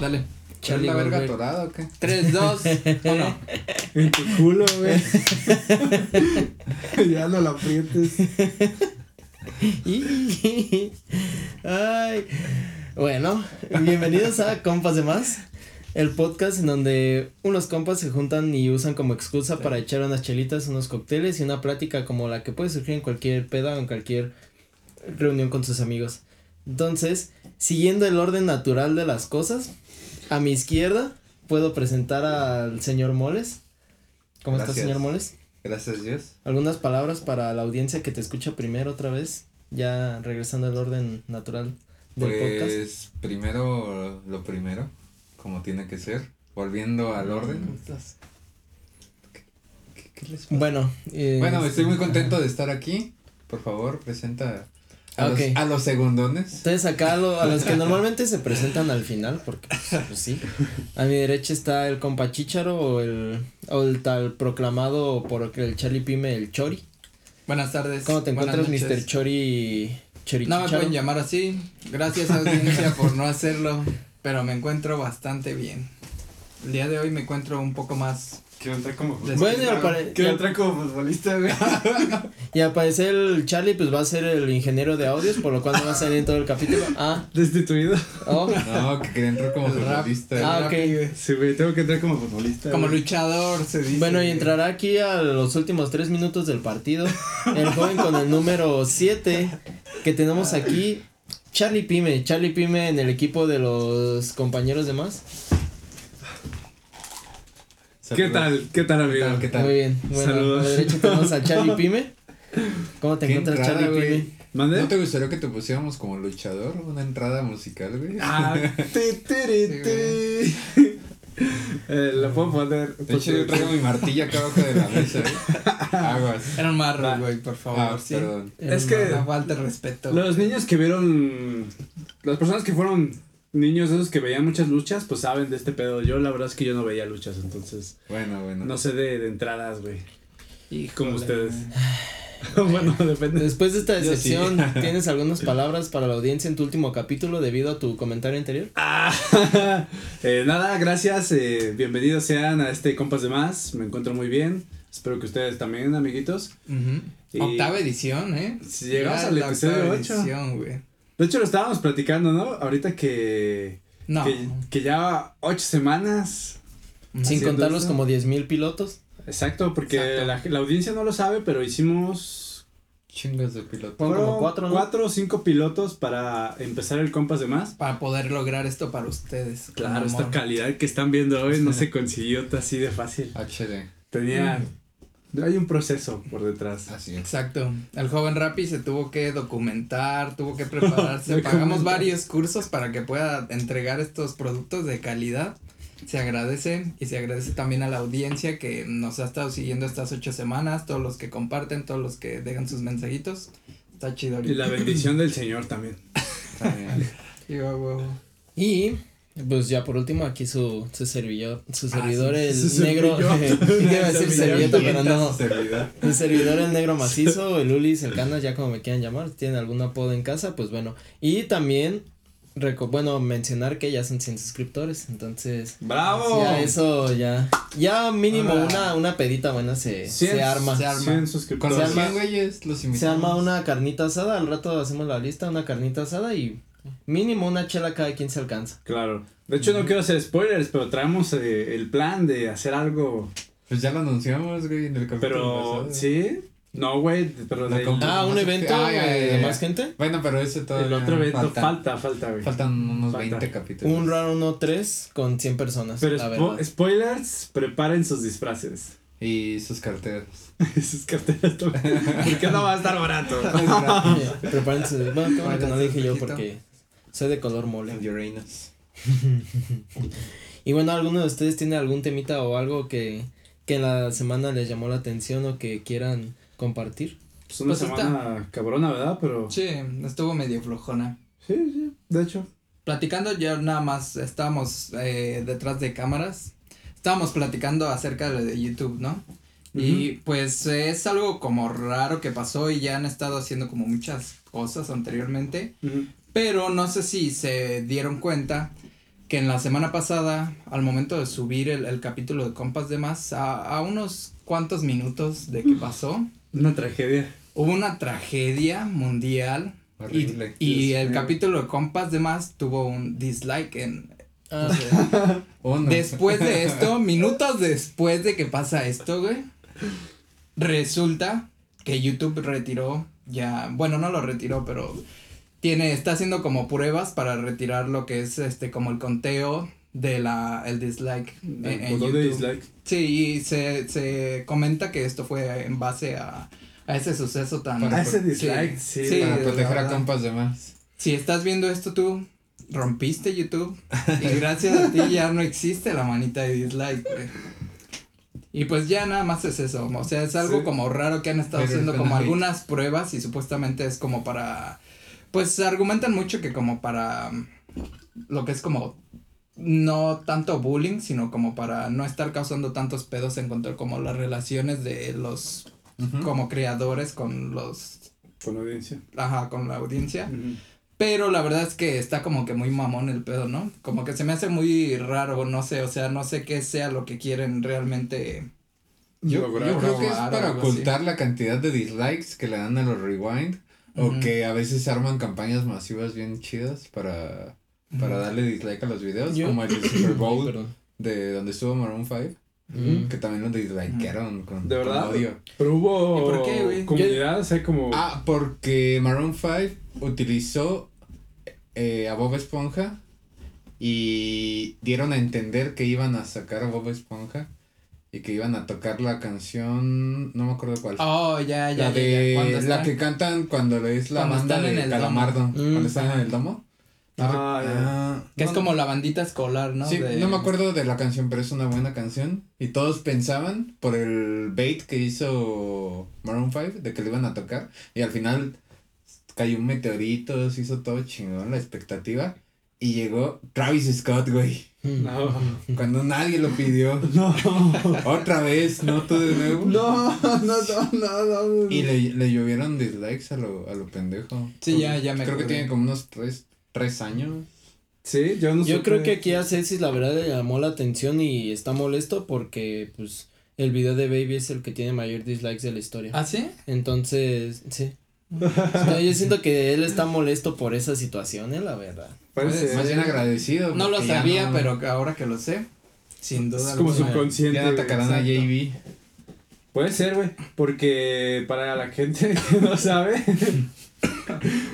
Dale. Charlie la verga atorada o qué? 3, 2, 1. En tu culo, güey. ya no la aprietes. Ay. Bueno, bienvenidos a Compas de Más, el podcast en donde unos compas se juntan y usan como excusa para echar unas chelitas, unos cócteles y una plática como la que puede surgir en cualquier peda o en cualquier reunión con sus amigos. Entonces, siguiendo el orden natural de las cosas, a mi izquierda puedo presentar al señor Moles. ¿Cómo está, Gracias. señor Moles? Gracias Dios. ¿Algunas palabras para la audiencia que te escucha primero otra vez? Ya regresando al orden natural del podcast. Pues primero lo primero, como tiene que ser. Volviendo al orden. ¿Qué, qué les pasa? Bueno, eh, Bueno, estoy muy contento de estar aquí. Por favor, presenta a, Ok. los, a los segundones. Entonces acá lo- a los que normalmente se presentan al final, porque pues, pues, sí. A mi derecha está el compa Chícharo o el, o el tal proclamado por el Charlie Pime, el Chori. Buenas tardes. ¿Cómo te encuentras. Mr. Chori? Chori No me pueden llamar así. Gracias audiencia por no hacerlo, pero me encuentro bastante bien. El día de hoy me encuentro un poco más. Quiero entrar como Bueno, pare- y Quiero entrar como futbolista, güey. y al parecer el Charlie pues va a ser el ingeniero de audios, por lo cual no va a salir en todo el capítulo. Ah, Destituido. oh, No, que quería entrar como El rap. futbolista. Ah, ok. Sí, güey, tengo que entrar como futbolista. Como güey. luchador se dice. Bueno, y entrará aquí a los últimos tres minutos del partido. El joven con el número 7 que tenemos aquí. Charlie Pime. Charlie Pime en el equipo de los compañeros de más. ¿Qué tal? ¿Qué tal, amigo? ¿Qué tal? Muy bien. Bueno, Saludos. a la derecha tenemos a Charlie Pime. ¿Cómo te encuentras, entrada, Charlie güey. Pime? ¿Mande? ¿No te gustaría que te pusiéramos como luchador? Una entrada musical, güey. Ah, ti, tiri, ti. Eh, lo puedo poner. De hecho, yo traigo mi martillo acá abajo de la mesa, güey. Aguas. Era un marro, güey, por favor. Ah, sí. perdón. Es que- falta de respeto. Los niños que vieron. Las personas que fueron niños esos que veían muchas luchas, pues saben de este pedo. Yo, la verdad es que yo no veía luchas, entonces. Bueno, bueno. No sé de, de entradas, güey. Híjole, como ustedes. bueno, depende. Después de esta sí. decepción, ¿tienes algunas palabras para la audiencia en tu último capítulo debido a tu comentario anterior? Ah, eh, nada, gracias. eh, bienvenidos sean a este Compas de Más. Me encuentro muy bien. Espero que ustedes también, amiguitos. Y- Octava edición, ¿eh? Si llegamos al la episodio octava 8. edición, güey. De hecho, lo estábamos platicando, ¿no? Ahorita que. No. Que, que ya ocho semanas. Sin contarlos eso. como 10 mil pilotos. Exacto, porque Exacto. La, la audiencia no lo sabe, pero hicimos. Chingas de piloto. Fueron como cuatro, ¿no? cuatro o cinco pilotos para empezar el Compas de Más. Para poder lograr esto para ustedes. Claro, esta calidad que están viendo hoy no se consiguió así de fácil. HD. Tenía. Hay un proceso por detrás. Así es. Exacto. El joven Rappi se tuvo que documentar, tuvo que prepararse. Pagamos varios cursos para que pueda entregar estos productos de calidad. Se agradece y se agradece también a la audiencia que nos ha estado siguiendo estas ocho semanas, todos los que comparten, todos los que dejan sus mensajitos. Está chido. Y la bendición del Señor también. Huevo. Y pues ya por último aquí su, su servidor, su servidor sí, el su negro, iba a decir servilleta, pero no. El servidor el negro macizo, el Ulis, el Canas, ya como me quieran llamar, tienen algún apodo en casa, pues bueno. Y también, reco- bueno, mencionar que ya son 100 suscriptores, entonces ¡Bravo! ya eso ya, ya mínimo una, una pedita buena se, Cien- se arma. se arma. 100 Con suscriptores. los Se arma- 100 güeyes los invitamos. Se arma una carnita asada, al rato hacemos la lista, una carnita asada y mínimo una chela cada quien se alcanza. Claro. De hecho, no quiero hacer spoilers, pero traemos eh, el plan de hacer algo. Pues ya lo anunciamos, güey, en el capítulo Pero, pasado. ¿sí? No, güey, pero comp- Ah, un más- evento Ah, ya, ya, de ya. más gente. Bueno, pero ese todavía el otro evento falta. falta, falta, güey. Faltan unos Falta. 20 capítulos. Un round 1 3 con 100 personas, Pero la spo- verdad. spoilers, preparen sus disfraces. Y sus carteras. sus carteras también. Porque no va a estar barato. Prepárense. Bueno, qué bueno que no dije yo poquito. porque soy de color mole. Uranus. Y bueno, ¿alguno de ustedes tiene algún temita o algo que, que en la semana les llamó la atención o que quieran compartir? Pues una Pues está- semana cabrona, ¿verdad? Pero. Sí, estuvo medio flojona. Sí, sí, de hecho. Platicando ya nada más estábamos eh, detrás de cámaras. Estábamos platicando acerca de, YouTube, ¿no? Y pues eh, es algo como raro que pasó y ya han estado haciendo como muchas cosas anteriormente. Ujú. Pero no sé si se dieron cuenta que en la semana pasada, al momento de subir el, el capítulo de Compas de Más, a, a unos cuantos minutos de que pasó, Una tragedia. hubo una tragedia mundial. Y, Horrible. y Dios el mío. capítulo de Compas de Más tuvo un dislike en... Ah. o sea, Uno. Después de esto, minutos después de que pasa esto, güey, resulta que YouTube retiró ya, bueno, no lo retiró, pero tiene, está haciendo como pruebas para retirar lo que es este, como el conteo de la, el dislike en, El en botón de YouTube. dislike. Sí, y se, se comenta que esto fue en base a, a ese suceso tan... Para- A ese dislike, sí, Para la proteger a compas de más. Si estás viendo esto tú, rompiste YouTube y gracias a ti ya no existe la manita de dislike, güey. Y pues ya nada más es eso, o sea, es algo Sí. como raro que han estado Pero haciendo como algunas pruebas y supuestamente es como para, pues argumentan mucho que como para mm, lo que es como no tanto bullying, sino como para no estar causando tantos pedos en cuanto a como las relaciones de los como creadores con los, Con audiencia. ajá, con la audiencia. Pero la verdad es que está como que muy mamón el pedo, ¿no? Como que se me hace muy raro, no sé, o sea, no sé qué sea lo que quieren realmente. Yo, yo creo que es para así. ocultar la cantidad de dislikes que le dan a los rewind. O que a veces se arman campañas masivas bien chidas para, para darle dislike a los videos. Yo- Como el Super Bowl de donde estuvo Maroon 5. Mm. Que también lo dislikearon con, ¿De con verdad? odio. Pero hubo ¿Y por qué, güey? comunidad, o sea, como... Ah, porque Maroon 5 utilizó eh, a Bob Esponja y dieron a entender que iban a sacar a Bob Esponja y que iban a tocar la canción, no me acuerdo cuál. Oh, ya, ya, la ya, ya, cuando de la que cantan cuando es la Cuando banda de Calamardo, cuando Mm. están en el domo. No Ah, ah, Que es como la bandita escolar, ¿no? Sí, De- no me acuerdo de la canción, pero es una buena canción. Y todos pensaban por el bait que hizo Maroon 5 de que le iban a tocar. Y al final cayó un meteorito, se hizo todo chingón, la expectativa. Y llegó Travis Scott, güey. Mm. No. Cuando nadie lo pidió. No. Otra vez, ¿no? Tú de nuevo. No, no, no, no, no. Y le, le llovieron dislikes a lo, a lo pendejo. Sí, ya, ya me Creo que tiene como unos tres, tres años. Sí, yo no Yo supe. creo que aquí a Ceci la verdad le llamó la atención y está molesto porque pues el video de Baby es el que tiene mayor dislikes de la historia. ¿Ah, sí? Entonces, sí. No, yo siento que él está molesto por esa situación, eh, la verdad. Parece- Más bien agradecido. No lo sabía, no- pero ahora que lo sé, sin duda. Es como subconsciente. Ya atacarán a. JB. Puede ser, güey. Porque para la gente que no sabe.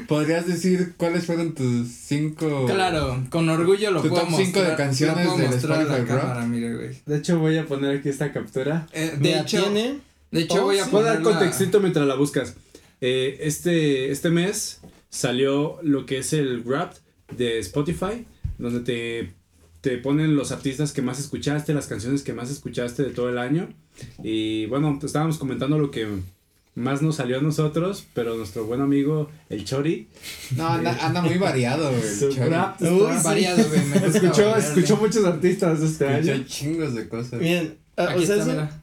¿Podrías decir cuáles fueron tus cinco? Claro, con orgullo lo Tu puedo top mostrar. cinco de canciones del Spotify Rap. cámara, mire, güey. De hecho, voy a poner aquí esta captura. Eh, de hecho, tiene de hecho Oh, voy a sí. Poner dar contextito mientras la buscas. Eh, este, este mes salió lo que es el rap de Spotify, donde te, te ponen los artistas que más escuchaste, las canciones que más escuchaste de todo el año. Y bueno, estábamos comentando lo que más nos salió a nosotros, pero nuestro buen amigo el Chori No, anda, anda muy variado, güey. Uy, variado, escuchó, escuchó muchos artistas este Escuchó año. chingos de cosas. Bien, ah, Aquí o sea.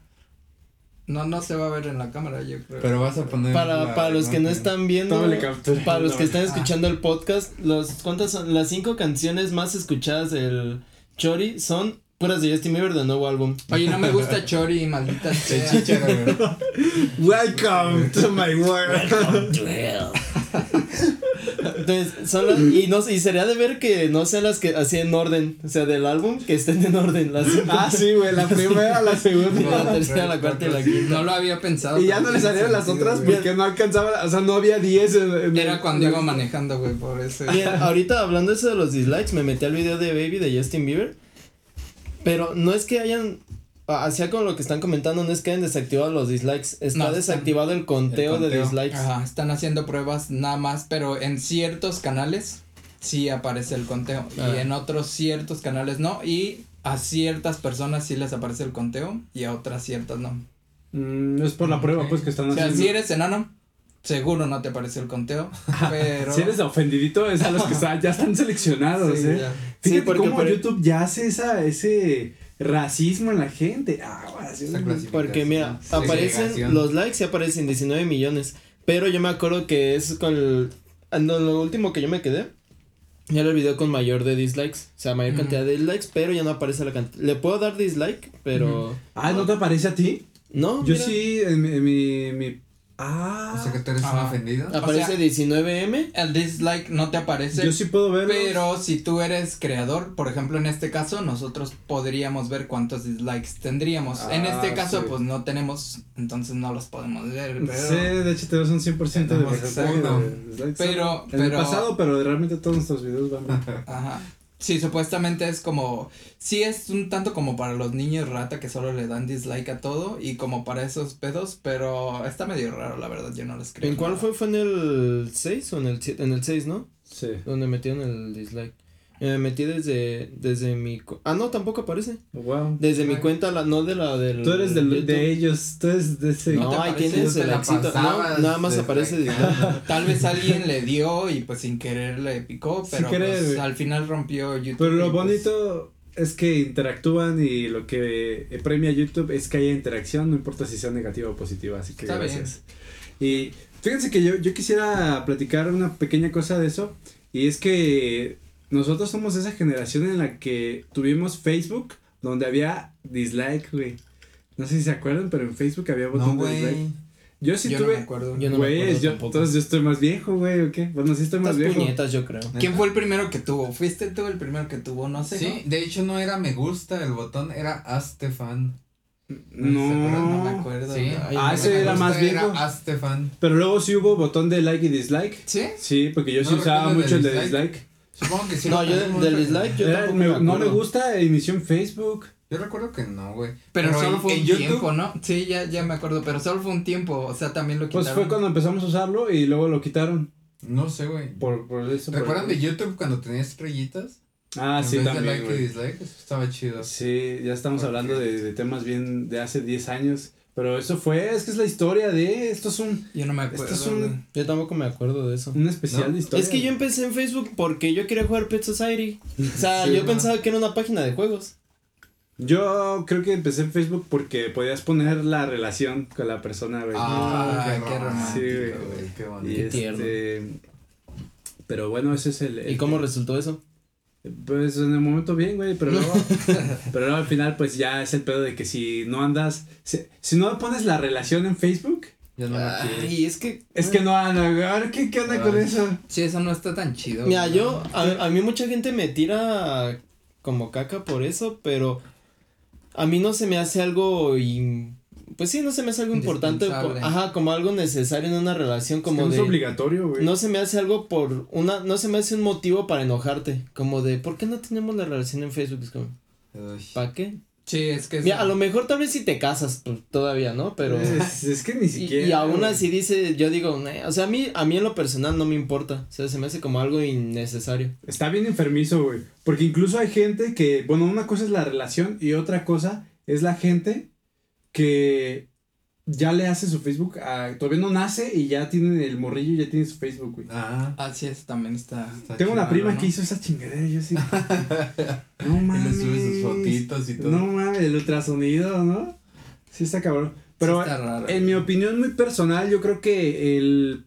No, no se va a ver en la cámara, yo creo. Pero vas a poner. para, la para los que no están viendo, Tómale captura. para los que están Ah. escuchando el podcast, los ¿cuántas son? Las cinco canciones más escuchadas del Chori son puras de Justin Bieber del nuevo álbum. Oye, no me gusta Chori, maldita sea. Welcome to my world. Entonces, son las, y no sé, y sería de ver que no sean las que así en orden, o sea, del álbum, que estén en orden, las cinco. Ah, sí, güey, la primera, la la segunda. tercera, la cuarta y la quinta. No lo había pensado. Y ya no le salieron las sentido, otras porque no alcanzaba, o sea, no había 10 en, en Era cuando iba manejando, güey, por eso. Ahorita hablando eso de los dislikes, me metí al video de Baby de Justin Bieber. Pero no es que hayan. Hacía con lo que están comentando, no es que hayan desactivado los dislikes. Está No, están- desactivado el conteo, el de dislikes. Ajá, están haciendo pruebas nada más, pero en ciertos canales sí aparece el conteo Ah. y en otros ciertos canales no y a ciertas personas sí les aparece el conteo y a otras ciertas no. Mm, es por la prueba, pues, que están O sea, haciendo. si eres enano, seguro no te aparece el conteo, pero Si eres ofendidito, es a los que ya están seleccionados, Sí, ¿eh? ya. Sí, porque cómo por- YouTube ya hace esa, ese racismo en la gente. Ah, bueno. Porque mira, aparecen los likes y aparecen 19 millones. Pero yo me acuerdo que es con el. ah, no, lo último que yo me quedé Ya era el video con mayor de dislikes, o sea, mayor cantidad de dislikes, pero ya no aparece la cantidad. Le puedo dar dislike, pero Ah, ¿no te aparece a ti? no. Yo mira, sí, en mi, en mi, mi- Ah. O sea que tú eres un Ah. ofendido. Aparece o sea, 19M. El dislike no te aparece. Yo sí puedo verlo. Pero si tú eres creador, por ejemplo, en este caso, nosotros podríamos ver cuántos dislikes tendríamos. en Ah, este caso, sí. pues no tenemos, entonces no los podemos ver. Pero, Sí, de hecho tenemos un 100% de uno. de dislikes. Pero- En el pero- pasado, pero realmente todos nuestros videos van. Ajá. Sí, supuestamente es como, sí es un tanto como para los niños rata que solo le dan dislike a todo y como para esos pedos, pero está medio raro, la verdad, yo no les creo. ¿En cuál nada. fue? ¿Fue en el 6 o en el 7? En el 6, ¿no? Sí. Donde metieron el dislike. Yo me metí desde, desde mi... cu- Ah, no, tampoco aparece. Wow. Desde mi cuenta, la, no de la del... Tú eres del- de ellos, tú eres de ese. No, ahí tienes el éxito. No, nada más aparece dislike. Tal vez alguien le dio y pues sin querer le picó, Sin pero querer, pues, al final rompió YouTube. Pero lo pues, bonito es que interactúan y lo que premia YouTube es que haya interacción, no importa si sea negativa o positiva, así que Está bien. gracias. Y fíjense que yo, yo quisiera platicar una pequeña cosa de eso, y es que nosotros somos esa generación en la que tuvimos Facebook, donde había dislike, güey. No sé si se acuerdan, pero en Facebook había botón No, de dislike. Yo sí yo no tuve... me acuerdo. Yo no me Güey, acuerdo yo, entonces yo estoy más viejo, güey, ¿o qué? Bueno, sí estoy más Estas viejo. puñetas, yo creo. ¿Quién fue el primero que tuvo? ¿Fuiste tú el primero que tuvo? No sé. Sí, de hecho no era me gusta el botón, era hazte fan. No. No me acuerdo. Sí. Ay, Ah, no ese me era más Era viejo. hazte fan. Pero luego sí hubo botón de like y dislike. ¿Sí? Sí, porque yo No sí usaba mucho el el de dislike. Supongo que sí. No, yo del pero- dislike yo Era- tampoco me- me no me gusta inició en Facebook. Yo recuerdo que no, güey. Pero, solo en- fue en un YouTube, tiempo, ¿no? Sí, ya, ya me acuerdo, pero solo fue un tiempo, o sea, también lo Pues quitaron. fue cuando empezamos a usarlo y luego lo quitaron. No sé, güey. Por, por eso. por- ¿Recuerdan de YouTube cuando tenía estrellitas? Ah, en sí, vez de también. like y güey. dislike, eso estaba chido. Sí, ya estamos hablando de, de temas bien de hace 10 años. Pero eso fue, es que es la historia de. Esto es un, Yo no me acuerdo. Esto es un-. Yo tampoco me acuerdo de eso. un especial ¿No? de historia. Es que yo empecé en Facebook porque yo quería jugar Pet Society. O sea, Sí, yo no. pensaba que era una página de juegos. Yo creo que empecé en Facebook porque podías poner la relación con la persona, güey. Ah, Ah, qué, qué romántico, romántico, güey. Qué Y bonito. Qué tierno. este, Pero bueno, ese es el. ¿Y el- cómo resultó eso? Pues en el momento bien, güey, pero luego, pero luego al final pues ya es el pedo de que si no andas, si, si no pones la relación en Facebook, Ya no quieres. Ay, es que. es que no anda, güey, a ver, ¿qué, qué onda con Ay. eso? Sí, eso no está tan chido. Mira, güey. yo. A, a mí mucha gente me tira como caca por eso, pero. A mí no se me hace algo. in- pues sí, no se me hace algo importante. por- ajá, como algo necesario en una relación, Es que como no de. es obligatorio, güey. No se me hace algo por una, no se me hace un motivo para enojarte, como de, ¿por qué no tenemos la relación en Facebook? Es como. ¿para qué? Sí, es que. Mira, a lo mejor tal vez si te casas, pues todavía, ¿no? Pero, es, es que ni siquiera. y aún güey. así dice, yo digo, o sea, a mí, a mí en lo personal no me importa, o sea, se me hace como algo innecesario. Está bien enfermizo, güey. Porque incluso hay gente que, bueno, una cosa es la relación y otra cosa es la gente que ya le hace su Facebook, a- todavía no nace y ya tiene el morrillo y ya tiene su Facebook, güey. Ah, Ah, sí, eso también está. está Tengo una prima ¿no? que hizo esa chingadera, yo sí. no Y mames. le sube sus fotitos y todo. No mames, el ultrasonido, ¿no? Sí está cabrón. Pero Sí está raro. en mi opinión muy personal, yo creo que el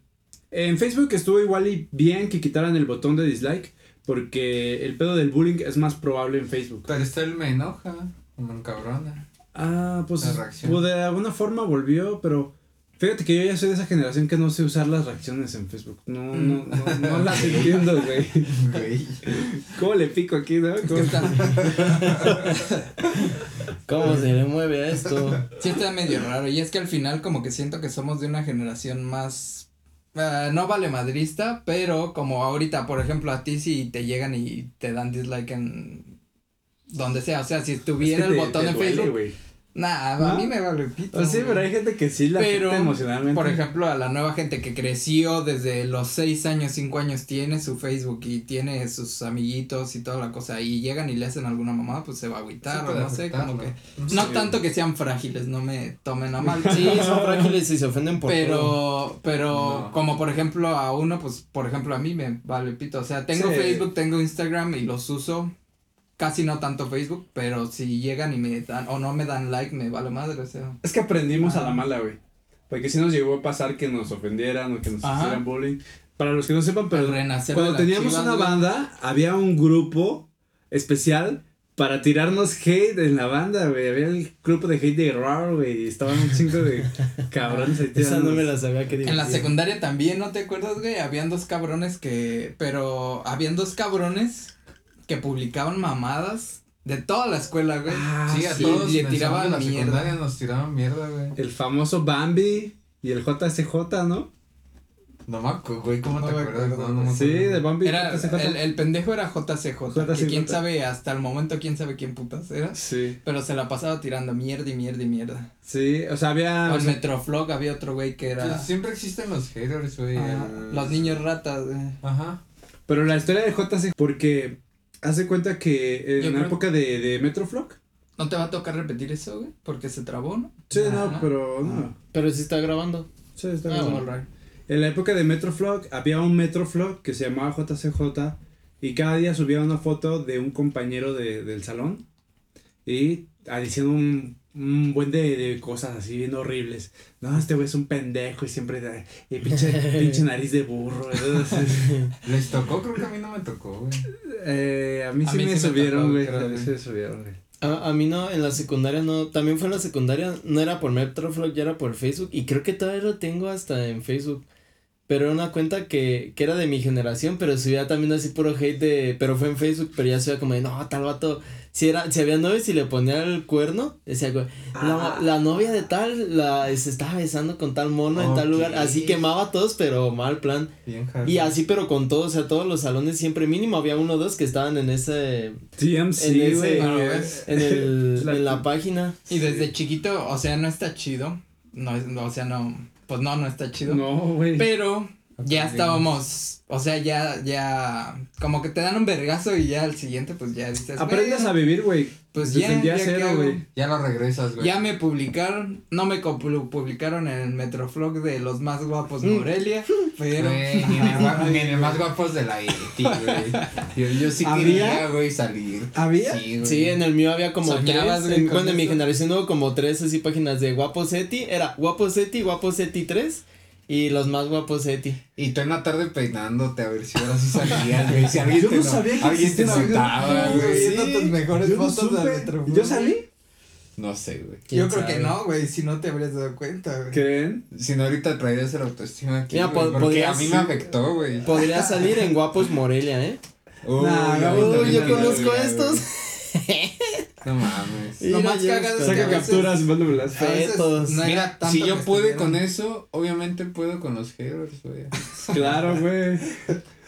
en Facebook estuvo igual y bien que quitaran el botón de dislike, porque el pedo del bullying es más probable en Facebook. Pero está el me enoja, como en cabrona. Ah, pues, pues de alguna forma volvió, pero fíjate que yo ya soy de esa generación que no sé usar las reacciones en Facebook. No, no, no, no las entiendo, güey. Güey. ¿Cómo le pico aquí, no? ¿Cómo- está, ¿Cómo se le mueve a esto? sí está medio raro. Y es que al final como que siento que somos de una generación más ah, no vale madrista, pero como ahorita, por ejemplo, a ti si te llegan y te dan dislike en donde sea, o sea, si Es que tuviera el te- botón te de duele, Facebook, güey. nah, a ¿No? mí me vale pito. Pues sí, pero hay gente que sí la Pero, emocionalmente. Por ejemplo, a la nueva gente que creció desde los seis años, cinco años, tiene su Facebook y tiene sus amiguitos y toda la cosa, y llegan y le hacen alguna mamá, pues se va a agüitar, Sí o no sé, como que. Sí. No tanto que sean frágiles, no me tomen a mal. Sí, son frágiles y se ofenden por todo. Pero, pero, No. como por ejemplo a uno, pues, por ejemplo a mí me vale pito, o sea, tengo Sí. Facebook, tengo Instagram y los uso, casi no tanto Facebook, pero si llegan y me dan, o no me dan like, me vale madre, o sea. Es que aprendimos a Ah. la mala, güey. Porque sí nos llegó a pasar que nos ofendieran o que nos Ajá. hicieran bullying. Para los que no sepan, pero cuando teníamos Chivas, una güey. banda, había un grupo especial para tirarnos hate en la banda, güey. Había el grupo de hate de RAR, güey. Estaban un chingo de cabrones ahí Esa no me la sabía que En la secundaria también, ¿no te acuerdas, güey? Habían dos cabrones que, pero habían dos cabrones que publicaban mamadas de toda la escuela, güey. Ah, Sí, a sí, todos le tiraban la mierda. nos tiraban mierda, güey. El famoso Bambi y el JSJ, ¿no? No me acuerdo, güey, ¿cómo No te acuerdas? No, no Sí, de Bambi Era, el, el pendejo era JCJ, que JCJ. quién sabe, hasta el momento quién sabe quién putas era. Sí, Pero se la pasaba tirando mierda y mierda y mierda. sí, o sea, había... O en Metroflog había otro güey que era Pues siempre existen los haters, güey. los niños ratas, güey. Ajá. Pero la historia de JC, porque hace cuenta que Yo en la creo- época de, de Metroflog. ¿No te va a tocar repetir eso, güey? Porque se trabó, ¿no? Sí, Ah, no, ¿no? pero no. Pero sí está grabando. Sí, está Ah, right. En la época de Metroflog había un Metroflog que se llamaba JCJ y cada día subía una foto de un compañero de, del salón y ah, diciendo un, un buen de, de cosas así bien horribles. No, este güey es un pendejo y siempre da- y pinche, pinche nariz de burro. Entonces, ¿Les tocó? Creo que a mí no me tocó, güey. eh, a mí A sí mí me sí subieron, güey. A mí sí me subieron, güey. A, a mí no, en la secundaria no, también fue en la secundaria, no era por Metroflog, ya era por Facebook y creo que todavía lo tengo hasta en Facebook. Pero era una cuenta que, que era de mi generación, pero subía también así puro hate de, pero fue en Facebook, pero ya subía como de, no, tal vato, si era, si había novia y si le ponía el cuerno, decía, güey, la, la novia de tal, la, se estaba besando con tal mono en tal lugar, así quemaba a todos, pero mal plan. Bien. Y así, pero con todos, o sea, todos los salones siempre mínimo había uno o dos que estaban en ese, TMC, En ese-. Ah, en el, La- en la página. Y desde chiquito, o sea, no está chido. No, es- no, o sea, no. Pues no, no está chido. No, güey. Pero ya estábamos. O sea, ya, ya. Como que te dan un vergazo y ya al siguiente, pues ya dices. Aprendes a vivir, güey. Pues Desde ya, ya, ¿qué cero, güey. Ya lo regresas, güey. Ya me publicaron, no me pu- publicaron en el Metroflog de los más guapos Mm. Morelia, pero Güey, ni, en el, gua- ni en el más guapos de la ETI, güey. Yo, yo sí ¿Había? quería, güey, salir. ¿Había? Sí, güey. Sí, en el mío había como Soñabas, tres. En, bueno, en mi generación hubo como tres así páginas de Guapos Eti. Era Guapos Eti, Guapos Eti 3 y los más guapos Eti. Y tú en la tarde peinándote a ver si ahora sí salías, güey. Si alguien Yo te no no- sabía que alguien te notaba, güey, tus mejores Yo no fotos de supe. Metroflog. ¿Yo salí? No sé, güey. ¿Quién Yo creo sabe? que no, güey, si no te habrías dado cuenta, güey. ¿Creen? Si no, ahorita traías el autoestima aquí, Mira, güey, po- porque a mí me afectó, güey. Podría salir en Guapos Morelia, ¿eh? Uy, ahorita Uy, yo conozco estos. No mames. Lo más cagado es que Saca capturas y mándamelas. Fetos. no era Mira, tanto si yo pude con eso, obviamente puedo con los haters, güey. Claro, güey.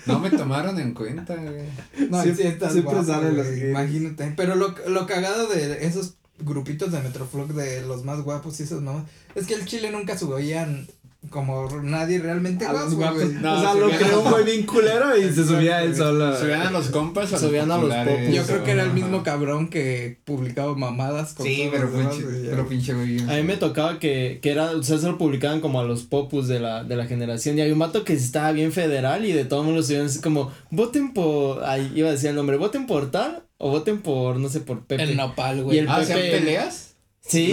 No me tomaron en cuenta, güey. No, Siempre- sí estás siempre guapo, salen güey, los gays. Imagínate. Pero lo, lo cagado de esos grupitos de Metroflog de los más guapos y esos no. Es que el chile nunca subían como nadie realmente A los guapo, guapos. güey. No, o sea, se lo creó un güey bien culero y se subía él solo. Subían a los compas a Subían a los popos. Yo creo que era el mismo cabrón que publicaba mamadas con Sí, todos pero pinche, pero pinche güey. A mí me tocaba que, que era, o sea, se lo publicaban como a los popus de la, de la generación. Y había un vato que estaba bien federal y de todo mundo lo subían así como, voten por, ahí iba a decir el nombre, voten por tal o voten por, no sé, por Pepe. El nopal, güey. Y el- Ah, ¿hacían peleas? Sí,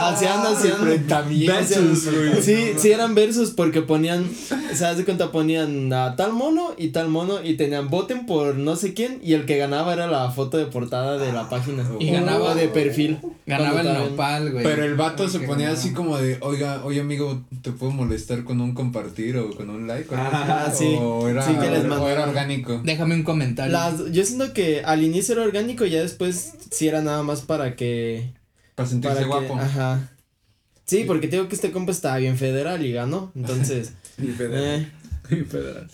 hacían, hacían. Versus, güey. Sí, sí eran versus porque ponían, o sea, de cuenta ponían a tal mono y tal mono y tenían voten por no sé quién y el que ganaba era la foto de portada de la página. Y ganaba- de perfil. Ganaba Cuando el nopal, güey. Pero el vato se ponía ganaba. así como de, oiga, oye amigo, ¿te puedo molestar con un compartir o con un like? o Ah, sí. O era, Sí, que les o mandaban. era orgánico. Déjame un comentario. Las, yo siento que al inicio era orgánico y ya después sí era nada más para que Para sentirse para que, guapo. ajá. Sí, porque te digo que este compa estaba bien federal y ganó, entonces, Y federal. eh, federal.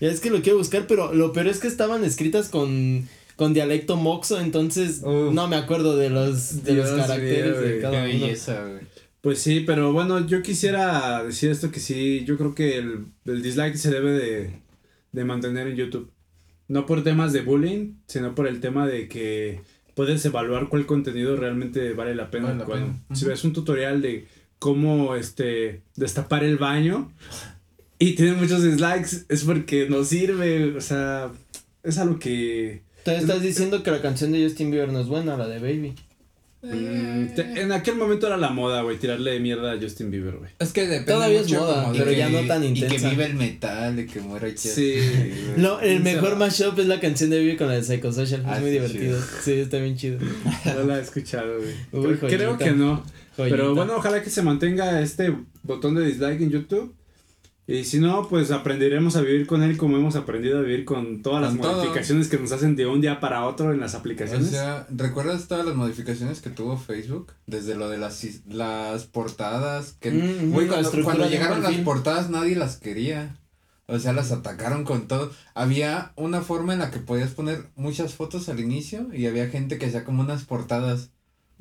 ya es que lo quiero buscar, pero lo peor es que estaban escritas con con dialecto moxo, entonces no me acuerdo de los de los caracteres mío, de cada uno. belleza, güey. Pues sí, pero bueno, yo quisiera decir esto que sí, yo creo que el, el dislike se debe de, de mantener en YouTube. No por temas de bullying, sino por el tema de que puedes evaluar cuál contenido realmente vale la pena. Vale la Cuando- pena. Si ves un tutorial de cómo este destapar el baño y tiene muchos dislikes, es porque no sirve, o sea, es algo que Entonces estás diciendo que la canción de Justin Bieber no es buena, la de Baby. Mm, te- en aquel momento era la moda, güey, tirarle mierda a Justin Bieber, güey. Es que depende Todavía es moda, como de- pero ya no tan Y que intensa. vive el metal, y que muera Justin Sí. No, el mejor mashup es la canción de Vive con la de Psychosocial. Ah, es muy divertido. Sí, está bien chido. No la he escuchado, güey. Creo- que no. Joyita. Pero bueno, ojalá que se mantenga este botón de dislike en YouTube. Y si no, pues aprenderemos a vivir con él como hemos aprendido a vivir con todas las Con todo. modificaciones que nos hacen de un día para otro en las O aplicaciones. sea, ¿recuerdas todas las modificaciones que tuvo Facebook? Desde lo de las, las portadas, que Mm, güey, la cuando, llegaron las portadas nadie las quería. O sea, las atacaron con todo. Había una forma en la que podías poner muchas fotos al inicio y había gente que hacía como unas portadas.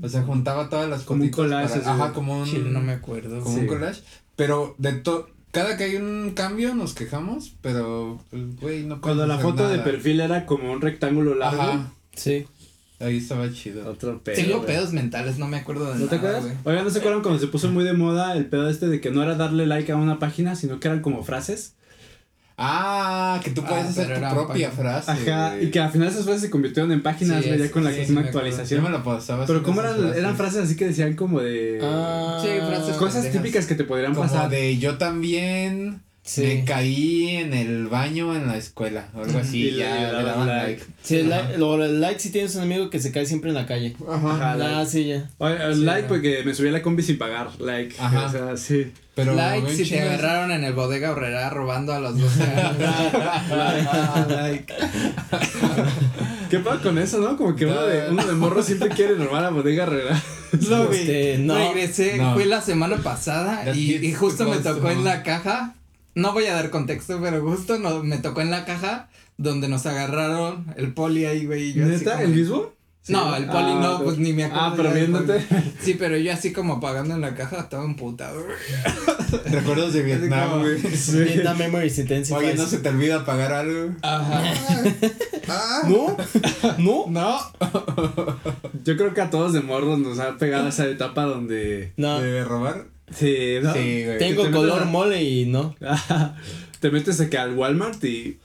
O sea, juntaba todas las Como un collage, para- ajá, como un Chile, no me acuerdo. como Sí. un collage, pero de todo cada que hay un cambio nos quejamos, pero pues güey, no Cuando la foto de nada. perfil era como un rectángulo largo. Ajá, Sí. ahí estaba chido. Otro pedo. Tengo pedos mentales, no me acuerdo de ¿No te nada, acuerdas? Oigan, ¿no se acuerdan cuando se puso muy de moda el pedo este de que no era darle like a una página, sino que eran como frases? Ah, que tú puedes Ah, hacer tu propia página. frase. Ajá, güey. y que al final esas frases se convirtieron en páginas, Sí, güey, ya con la sí, sí última me acuerdo. Yo actualización. me la pasaba Pero ¿cómo eran, eran frases así que decían como de... Ah, Sí, frases cosas típicas que te podrían Como pasar. de yo también Sí. me caí en el baño en la escuela o algo así Y ya le daban like. like. Sí, el Ajá. like, lo- el like si tienes un amigo que se cae siempre en la calle. Ajá, Ah, like. sí, ya. Oye, Sí, like porque me subí a la combi sin pagar, like. Ajá. O sea, sí. Pero like si te agarraron en el bodega horrera robando a los 12 años. like. ¿Qué pasa con eso, no? Como que uno de, uno de morro siempre quiere robar a bodega herrera. No, güey. Este, no. Regresé, No. fue la semana pasada y, justo the me tocó to en la caja. No voy a dar contexto, pero justo no, me tocó en la caja donde nos agarraron el poli ahí, güey. y yo así ¿Neta? como- ¿El mismo? No, el poli no, pero- pues ni me acuerdo. Ah, pero viéndote. Sí, pero yo así como pagando en la caja estaba emputado. güey. Recuerdos de Vietnam, como- güey. Vietnam Memories Intensifies. Oye, no se te olvida pagar algo. Ajá. Ah, ¿No? ¿No? no. Yo creo que a todos de morros nos ha pegado esa etapa donde. No. ¿De robar? Sí, ¿no? Sí, güey. Tengo te color a- mole y no. Te metes acá al Walmart y.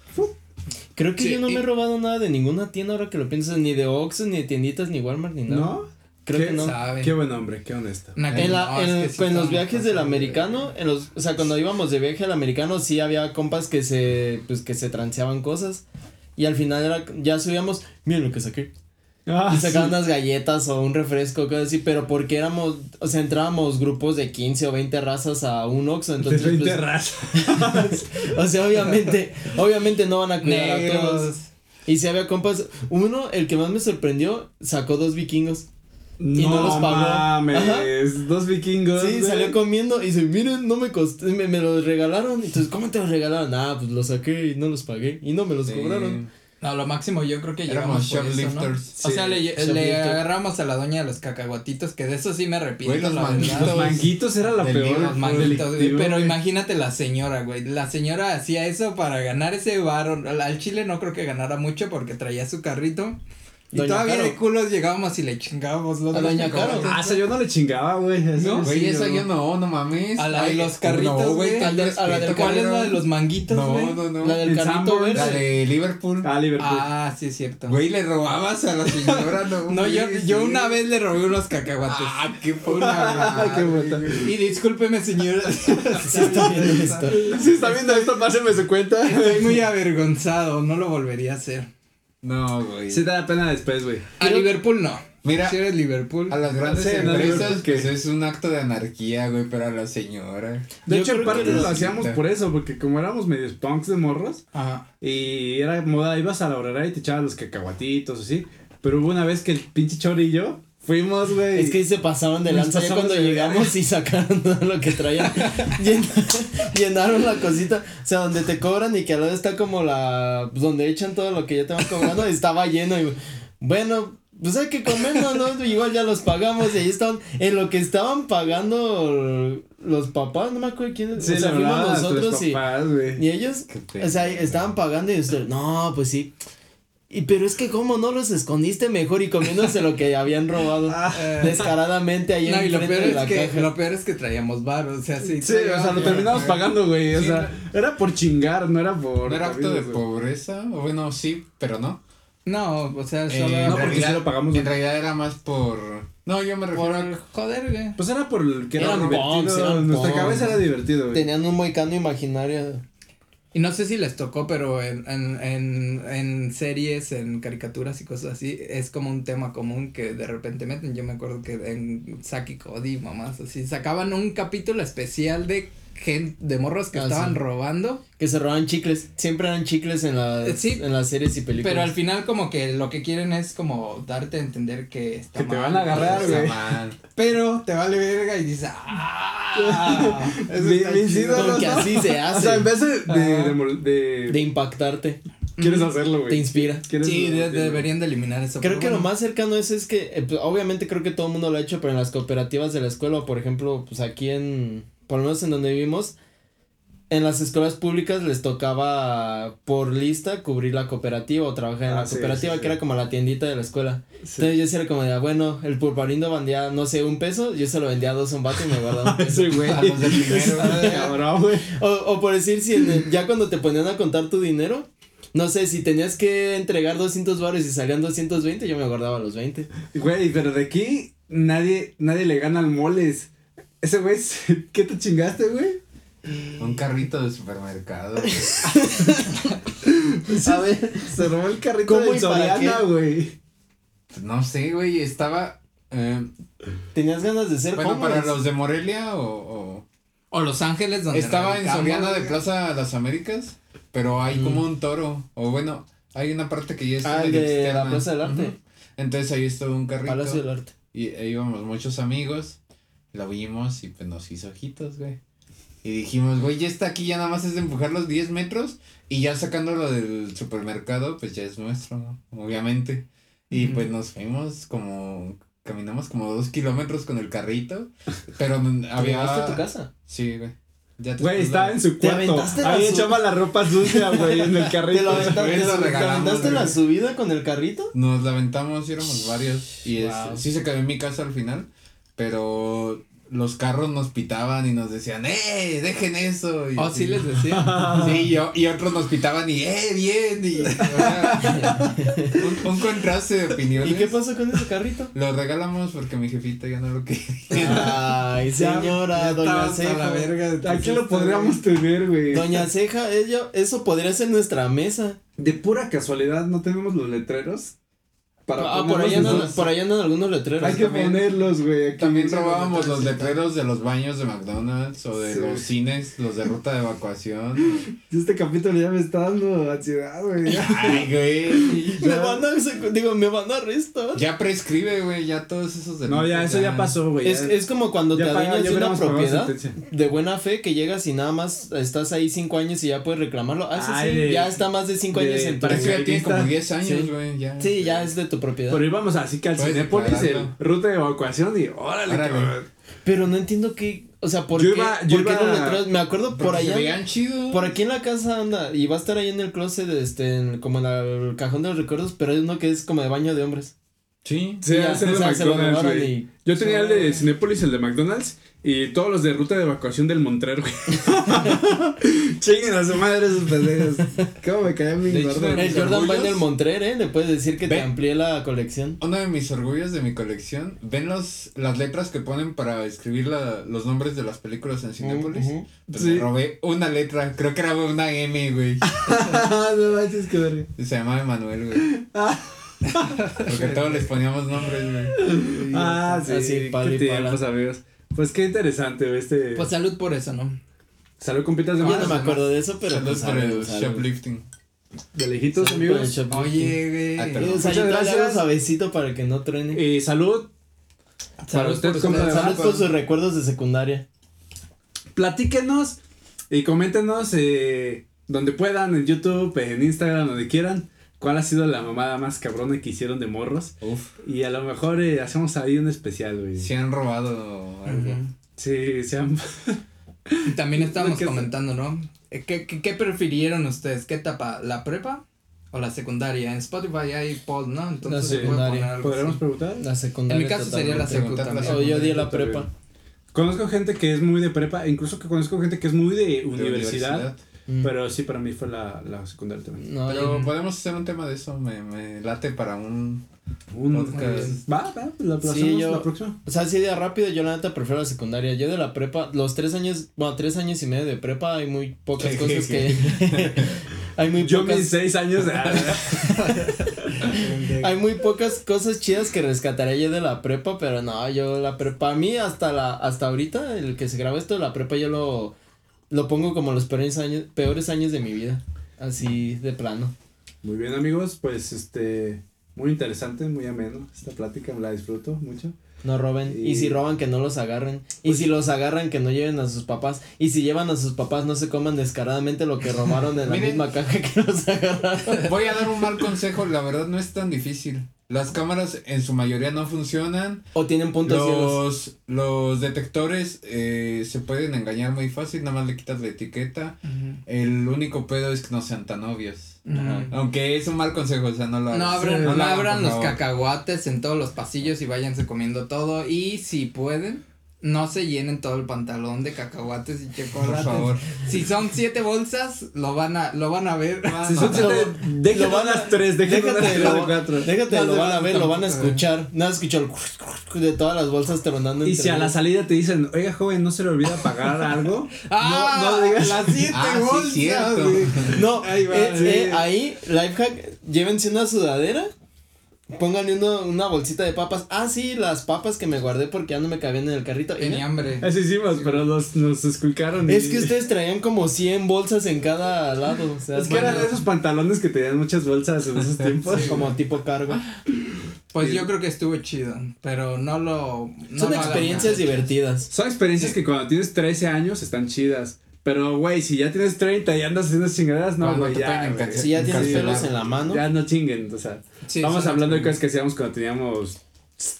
Creo que Sí, yo no y- me he robado nada de ninguna tienda ahora que lo piensas, ni de Oxxo, ni de tienditas, ni Walmart, ni nada. ¿No? Creo ¿Qué que no. sabe? Qué buen hombre, qué honesto. En, la, no, en, es que sí en los viajes del pasando americano, en los, o sea, cuando íbamos de viaje al americano, sí había compas que se, pues, que se transeaban cosas. Y al final era, ya subíamos, miren lo que saqué. Ah, y sacaban sí. unas galletas o un refresco, cosas así, pero porque éramos, o sea, entrábamos grupos de 15 o 20 razas a un Oxxo, entonces, De 20 pues, razas. o sea, obviamente, obviamente no van a cuidar a todos. Y si había compas, uno, el que más me sorprendió, sacó dos vikingos. Y no los pagó. mames, Ajá. dos vikingos. Sí, salió comiendo y dice, miren, no me costó, me, me los regalaron. Entonces, ¿cómo te los regalaron? Ah, pues los saqué y no los pagué. Y no me los Sí. cobraron. No, lo máximo yo creo que Éramos llegamos por eso, ¿no? shoplifters. O sea, le, agarramos a la doña de los cacahuatitos, que de eso sí me arrepiento, Güey, los la manguitos. Los manguitos era la peor. libro, Los manguitos, güey, pero güey. imagínate la señora, güey. La señora hacía eso para ganar ese. Al al chile no creo que ganara mucho porque traía su carrito. Y Doña todavía Caro. de culos llegábamos y le chingábamos los A Doña. Caro. Ah, eso yo no le chingaba, güey. ¿No? Güey, esa yo no, no mames. A la de los carritos, no, güey. A la- del ¿Cuál es la de los manguitos, güey? No, no, no. La del El carrito Sanborns. La verde. de Liverpool. Ah, Liverpool. Ah, sí es cierto. Güey, le robabas a la señora, no. no, yo, yo una vez le robé unos cacahuates. Ah, qué puta. Qué puta. Y discúlpeme, señora. Sí, está viendo esto. Si está viendo esto, páseme su cuenta. Estoy muy avergonzado, no lo volvería a hacer. No, güey. Sí te da pena después, güey. A Liverpool no. Mira, Si eres Liverpool. a las grandes no, empresas, Liverpool, pues es un acto de anarquía, güey, pero a la señora. De Yo hecho, en que parte lo hacíamos por eso, porque como éramos medios punks de morros, Ajá. y era moda, ibas a la horrera y te echabas los cacahuatitos, así. Pero hubo una vez que el pinche chorillo fuimos, güey. Es que se pasaron de lanza ya cuando de llegamos y sacaron todo lo que traían. Llen- llenaron la cosita. O sea, donde te cobran y que al lado está como la. pues, donde echan todo lo que ya te van cobrando. estaba lleno y. Bueno. Pues hay que comer, ¿no? ¿no? Igual ya los pagamos y ahí estaban, en lo que estaban pagando los papás, no me acuerdo quién, Sí, o sea, fuimos nosotros y, papás, y ellos, o sea, estaban pagando y ustedes, no, pues sí. Y pero es que cómo no los escondiste mejor y comiéndose lo que habían robado Eh, descaradamente ahí no, y lo enfrente peor, de la es que, caja. lo peor es que traíamos varos, o sea, sí. Sí, o sea, lo terminamos pagando, güey. O Sí, sea, era por chingar, no era por. ¿No era acto de güey. pobreza? O bueno, sí, pero no. No, o sea, Eh, solo en no, porque realidad- sí lo pagamos. En realidad era más por No, yo me refiero Por a. joder, güey. Pues era por el que era Eran divertido. eran Nuestra punks. cabeza era divertido, güey. Tenían un moicano imaginario. Y no sé si les tocó, pero en, en, en, en series, en caricaturas y cosas así, es como un tema común que de repente meten. Yo me acuerdo que en Saki Cody, mamás, así, sacaban un capítulo especial de gente, de morros que Ah, estaban sí. robando. Que se roban chicles. Siempre eran chicles en las, Eh, sí. en las series y películas. Pero al final como que lo que quieren es como darte a entender que está Que te van a agarrar, güey. mal. Pero te vale verga y dices, ¡ah! Eso Mi- está mis chido". ídolos, Porque así se hace. O sea, en vez de. de, de, mol- de- De impactarte. quieres hacerlo, güey. Te inspira. ¿Quieres Sí, de- deberían de eliminar eso. Creo que lo más cercano es, es que, eh, pues, obviamente creo que todo el mundo lo ha hecho, pero en las cooperativas de la escuela, por ejemplo, pues aquí en, por lo menos en donde vivimos, en las escuelas públicas les tocaba por lista cubrir la cooperativa o trabajar en Ah, la sí, cooperativa, sí, sí. que era como la tiendita de la escuela. Entonces yo sí era como de, ah, bueno, el pulparindo vendía, no sé, un peso, yo se lo vendía a dos a un vato y me guardaba un peso. Güey. A los de primero, güey. Cabrón, güey. O, o por decir, si en el- ya cuando te ponían a contar tu dinero, no sé, si tenías que entregar 200 baros y salían 220, yo me guardaba los 20. Güey, pero de aquí nadie, nadie le gana al moles. Ese güey, ¿qué te chingaste, güey? Un carrito de supermercado. güey. A ver, Se robó el carrito ¿Cómo de Soriana, güey. No sé, güey, estaba. eh, tenías ganas de ser bueno, para los de Morelia o. o- O Los Ángeles donde estaba en Soriana de. Plaza Las Américas, pero hay como un toro. O bueno, hay una parte que ya es Ah, de la. Plaza del Arte. Entonces ahí estuvo un carrito. Palacio del Arte. Y e íbamos muchos amigos, lo vimos y pues nos hizo ojitos, güey. Y dijimos, güey, ya está aquí, ya nada más es de empujar los 10 metros y ya sacándolo del supermercado, pues ya es nuestro, ¿no? Obviamente. Y pues nos fuimos como, caminamos como dos kilómetros con el carrito, pero n- ¿Te había... a tu casa? Sí, güey. Ya te Güey, estaba en su Te cuarto. aventaste la Ahí su- echaba la ropa sucia, güey, en el ¿Te carrito. lo aventaste, lo te regalamos, aventaste la subida con el carrito? Nos la aventamos y éramos varios. Y es- Wow. sí se quedó en mi casa al final. Pero los carros nos pitaban y nos decían, ¡eh! ¡Dejen eso! Y Oh, así. sí les decía. Sí, y, yo- y otros nos pitaban y ¡eh! ¡Bien! Y, un, un contraste de opiniones. ¿Y qué pasó con ese carrito? Lo regalamos porque mi jefita ya no lo quería. Ay, señora, Ya doña estabas a la Ceja. verga de Aquí lo podríamos tener, güey. Doña Ceja, ella, eso podría ser nuestra mesa. De pura casualidad, ¿no tenemos los letreros? Para Ah, por allá, ponerlos andan, por allá andan algunos letreros. Hay que También- ponerlos, güey. También robábamos los letreros. de los baños de McDonald's o de Sí. los cines, los de ruta de evacuación. Este capítulo ya me está dando ansiedad, güey. Ay, güey. Me van a, digo, me van a arrestar. Ya prescribe, güey, ya todos esos delitos. No, ya, eso ya pasó, güey. Es, ya- es como cuando ya te adueñas de una propiedad de buena fe que llegas y nada más estás ahí cinco años y ya puedes reclamarlo. Ah, sí, Ay, sí, de- ya está más de cinco de- años en tu... Pero eso ya tiene como 10 Sí. años, güey, ya. Sí, ya es de tu propiedad. Pero íbamos así que al Puedes Cinépolis, el ruta de evacuación y órale, Órale. cabrón. Pero no entiendo qué, o sea, ¿por Yo qué? iba- yo ¿Por qué iba- los letreros? Me acuerdo por allá. veían chidos. Por aquí en la casa anda y va a estar ahí en el closet, este, en- como en el cajón de los recuerdos, pero hay uno que es como de baño de hombres. Sí. Sí, Ya, de se McDonald's, güey. y- Yo tenía el de Cinépolis, el de McDonald's, y todos los de ruta de evacuación del Montrer, güey. Chinguen a su madre esos pendejos. ¿Cómo me caía mi de El Jordan va en orgullos. el Montrer, ¿eh? Le puedes decir que te amplié la colección. Uno de mis orgullos de mi colección, ¿ven los, las letras que ponen para escribir la, los nombres de las películas en Cinépolis? Pues Sí. me robé una letra, creo que era una M, güey. no manches, que verga. Se llamaba Emanuel, güey. Porque todos les poníamos nombres, güey. Ah, sí, Así, qué tiempos, amigos. Pues qué interesante, güey, este... Pues salud por eso, ¿no? Salud, compitas de Yo manos. no me acuerdo de eso, pero Salud pues por el salud, shoplifting. De lejitos, Salud amigos. Oye, Ah, güey. Muchas gracias. suavecito para que no truene. Y salud. para Salud por ustedes. Salud por sus recuerdos de secundaria. Platíquenos y coméntenos eh, donde puedan, en YouTube, en Instagram, donde quieran, cuál ha sido la mamada más cabrona que hicieron de morros. Uf. Y a lo mejor eh, hacemos ahí un especial, güey. Si han robado algo. Sí, sean... Y también estábamos ¿Qué- comentando, ¿no? Eh, ¿Qué, qué, qué prefirieron ustedes? ¿Qué etapa? ¿La prepa o la secundaria? En Spotify hay poll, ¿no? Entonces La se secundaria. ¿Podríamos así. preguntar? La secundaria. En mi caso sería la totalmente. secu Preguntar la también. O yo di la prepa. Conozco gente que es muy de prepa, incluso que conozco gente que es muy de De universidad, Mm. pero sí, para mí fue la, la secundaria también. No, Pero yo- podemos hacer un tema de eso, me, me late para un Un Podcast. Va, va, la, Sí, yo- la próxima. O sea, así de rápido, yo la neta prefiero la secundaria. Yo de la prepa, los tres años, bueno, tres años y medio de prepa, hay muy pocas cosas que. hay muy Yo pocas. mis seis años. ah, Hay muy pocas cosas chidas que rescataré yo de la prepa, pero no, yo la prepa, a mí hasta la, hasta ahorita, el que se graba esto de la prepa, yo lo, lo pongo como los peores años, peores años de mi vida. Así de plano. Muy bien, amigos, pues este. Muy interesante, muy ameno. Esta plática me la disfruto mucho. No roben. Y, Y- si roban, que no los agarren. Y si los agarran, que no lleven a sus papás. Y si llevan a sus papás, no se coman descaradamente lo que robaron en la Miren. misma caja que los agarraron. Voy a dar un mal consejo, la verdad no es tan difícil. Las cámaras en su mayoría no funcionan. O tienen puntos ciegos. Los, los detectores eh, se pueden engañar muy fácil, nada más le quitas la etiqueta. El único pedo es que no sean tan obvios. Aunque es un mal consejo, o sea, no lo hagas. No abran, no hagan, abran los cacahuates en todos los pasillos y váyanse comiendo todo. Y si pueden, no se llenen todo el pantalón de cacahuates y Por chocolates. favor. Si son siete bolsas, lo van a, lo van a ver. Si son Lo- siete, déjenlo lo van a- tres, Déjate, lo, de cuatro. déjate, No lo van a ver, lo van a escuchar. Nada, escuchó el de todas las bolsas tronando. Y entre si a la salida te dicen, oiga, joven, no se le olvida pagar algo. ¡Ah! no, no digas. las siete Ah, sí, bolsas. No, Ahí va, eh, sí. eh, ahí, lifehack, llévense una sudadera. Pónganle uno- una bolsita de papas. Ah, sí, las papas que me guardé porque ya no me cabían en el carrito. Tenía hambre. Así hicimos, pero nos, nos esculcaron. y- Es que ustedes traían como 100 bolsas en cada lado. O sea, Es que eran bueno, esos pantalones que tenían muchas bolsas en esos tiempos. como tipo cargo. Pues yo creo que estuvo chido, pero no lo. no Son lo experiencias divertidas. Son experiencias que cuando tienes 13 años están chidas. Pero, güey, si ya tienes 30 y andas haciendo chingaderas, no, güey, te ya. cáncer. Si ya tienes pelos en la mano. Ya no chinguen, o sea. Sí, Estamos hablando de cosas que hacíamos cuando teníamos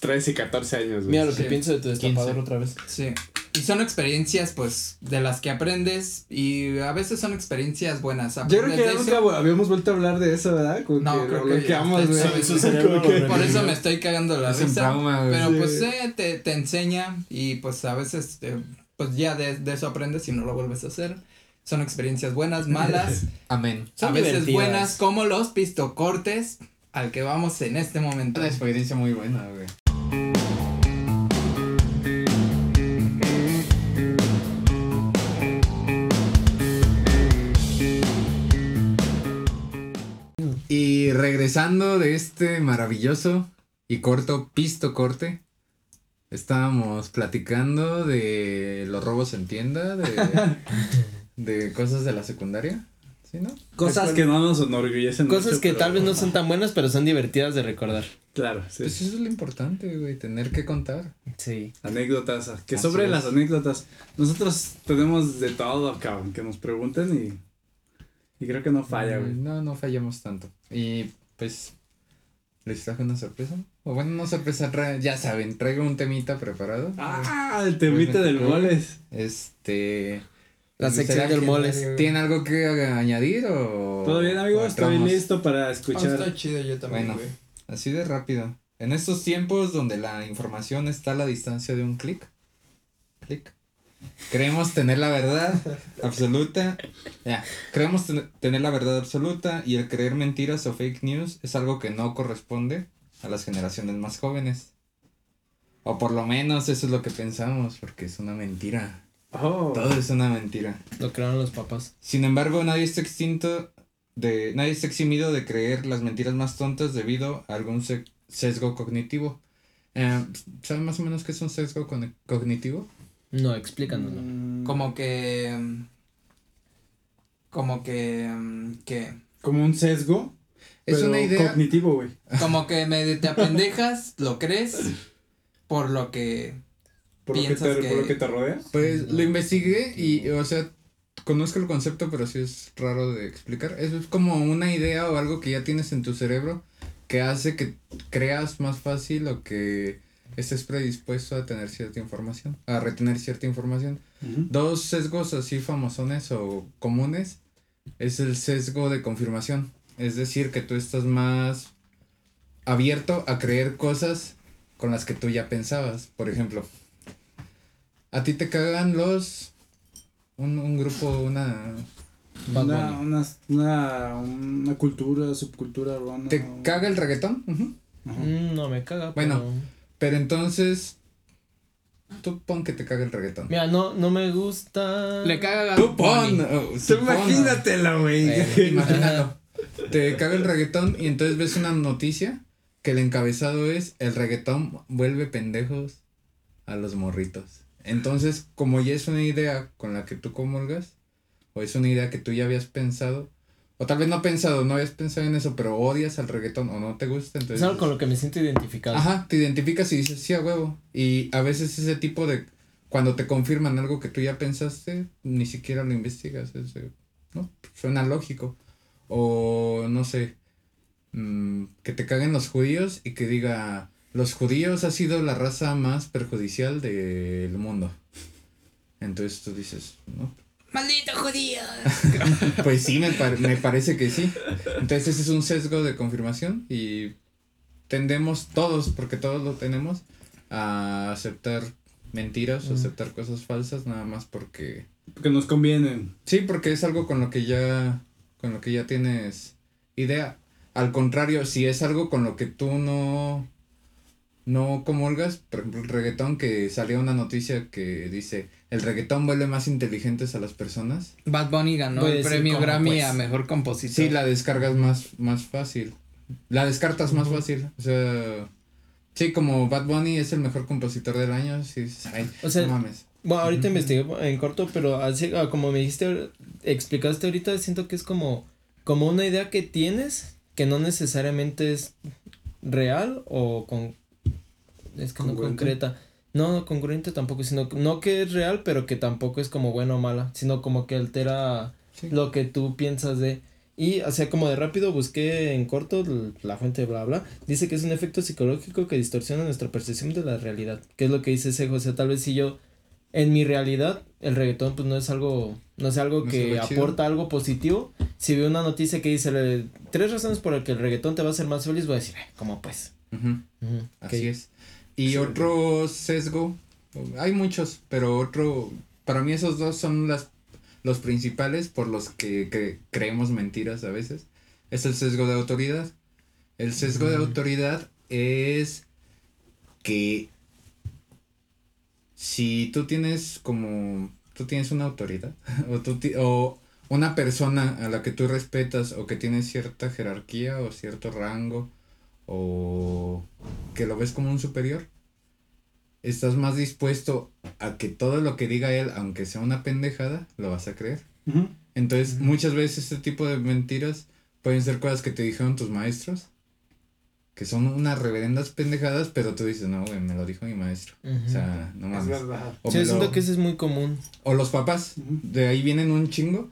13 y 14 años, güey. Mira lo que Sí. pienso de tu destapador 15. otra vez. Sí. Y son experiencias, pues, de las que aprendes y a veces son experiencias buenas. Yo creo que de ya eso. nunca habíamos vuelto a hablar de eso, ¿verdad? Como No, que creo lo bloqueamos, güey. Por eso me estoy cagando la Es risa. trauma. Pero Sí. pues eh, te, te enseña y pues a veces eh, pues ya de, de eso aprendes y no lo vuelves a hacer. Son experiencias buenas, malas, Amén. Son a veces divertidas. buenas como los pistocortes al que vamos en este momento. Una experiencia muy buena, güey. Y regresando de este maravilloso y corto pisto corte, estábamos platicando de los robos en tienda, de, de cosas de la secundaria, ¿sí, no? Cosas que no nos enorgullecen. Cosas mucho, que pero- tal vez no son tan buenas, pero son divertidas de recordar. Claro, sí. Pues eso es lo importante, güey, tener que contar. Sí. Anécdotas. Que Así sobre es. las anécdotas. Nosotros tenemos de todo, cabrón. Que nos pregunten y. Y creo que no falla, güey. No, no fallamos tanto. Y pues, les traje una sorpresa. O bueno, no sorpresa, ya saben, traigo un temita preparado. Ah, el temita Pues del moles. Este. La me sección del moles. ¿Tiene algo que añadir o.? ¿Todo bien, amigos? Estoy listo para escuchar. está chido yo también, Bueno. güey. Así de rápido. En estos tiempos donde la información está a la distancia de un clic. Clic. Creemos tener la verdad absoluta. Ya. Creemos ten- tener la verdad absoluta y el creer mentiras o fake news es algo que no corresponde a las generaciones más jóvenes. O por lo menos eso es lo que pensamos, porque es una mentira. Oh. Todo es una mentira. Lo crearon los papás. Sin embargo, nadie está extinto de, nadie está eximido de creer las mentiras más tontas debido a algún se- sesgo cognitivo. Eh, ¿Saben más o menos qué es un sesgo con- cognitivo? No, explícanoslo. Mm, Como que. Como que. mm, que. Como un sesgo. Es pero una idea. Cognitivo, güey. Como que medio te apendejas, lo crees, por lo que. Por, lo que Piensas te- que- por lo que te rodea. Pues lo investigué y, o sea, conozco el concepto, pero sí es raro de explicar. Eso es como una idea o algo que ya tienes en tu cerebro que hace que creas más fácil o que estés predispuesto a tener cierta información, a retener cierta información. Dos sesgos así famosones o comunes es el sesgo de confirmación. Es decir, que tú estás más abierto a creer cosas con las que tú ya pensabas. Por ejemplo, a ti te cagan los... Un, un grupo, una... Una, una, una, una cultura, subcultura urbana. ¿Te o- caga el reggaetón? Mm, no me caga. Bueno. pero- Pero entonces, tú pon que te caga el reggaetón. Mira, no, no me gusta. Le caga a Tú pon. Oh, Tú imagínatela, güey. Eh, imagínalo. Te caga el reggaetón y entonces ves una noticia que el encabezado es el reggaetón vuelve pendejos a los morritos. Entonces, como ya es una idea con la que tú comulgas, o es una idea que tú ya habías pensado, o tal vez no pensado, no habías pensado en eso, pero odias al reggaetón o no te gusta, entonces... Es algo con lo que me siento identificado. Ajá, te identificas y dices, sí, a huevo. Y a veces ese tipo de, cuando te confirman algo que tú ya pensaste, ni siquiera lo investigas. es ¿no? Suena lógico. O, no sé, mm, que te caguen los judíos y que diga, los judíos ha sido la raza más perjudicial del mundo. Entonces tú dices, ¿no? ¡Maldito judío! Pues sí, me, par- me parece que sí. Entonces ese es un sesgo de confirmación y tendemos todos, porque todos lo tenemos, a aceptar mentiras, Mm. aceptar cosas falsas, nada más porque... Porque nos convienen. Sí, porque es algo con lo que ya, con lo que ya tienes idea. Al contrario, si es algo con lo que tú no, no comulgas, por ejemplo el reggaetón, que salió una noticia que dice, el reggaetón vuelve más inteligentes a las personas. Bad Bunny ganó el premio Grammy pues. a mejor compositor. Sí, la descargas más, más fácil. La descartas más fácil. O sea, sí, como Bad Bunny es el mejor compositor del año, sí, dices, ay, O sea, no mames. Bueno, ahorita investigué en corto, pero así ah, como me dijiste, explicaste ahorita, siento que es como, como una idea que tienes que no necesariamente es real o con es que no concreta. No, no congruente tampoco, sino no que es real, pero que tampoco es como buena o mala, sino como que altera Sí. lo que tú piensas de y o sea como de rápido busqué en corto la fuente de bla bla dice que es un efecto psicológico que distorsiona nuestra percepción de la realidad que es lo que dice ese o sea tal vez si yo en mi realidad el reggaetón pues no es algo no es algo No que chido. aporta algo positivo si veo una noticia que dice tres razones por las que el reggaetón te va a hacer más feliz voy a decir "Ay, cómo pues Así es. Y Sí. otro sesgo, hay muchos, pero otro, para mí esos dos son las, los principales por los que, que creemos mentiras a veces. Es el sesgo de autoridad. El sesgo de autoridad es que si tú tienes como, tú tienes una autoridad, o, tú ti- o una persona a la que tú respetas o que tiene cierta jerarquía o cierto rango, o que lo ves como un superior, estás más dispuesto a que todo lo que diga él, aunque sea una pendejada, lo vas a creer. Entonces, muchas veces este tipo de mentiras pueden ser cosas que te dijeron tus maestros, que son unas reverendas pendejadas, pero tú dices, no, güey, me lo dijo mi maestro. O Ujú. sea, no Es mames. verdad. O, sí, siento lo- que ese es muy común o los papás, Ujú. de ahí vienen un chingo.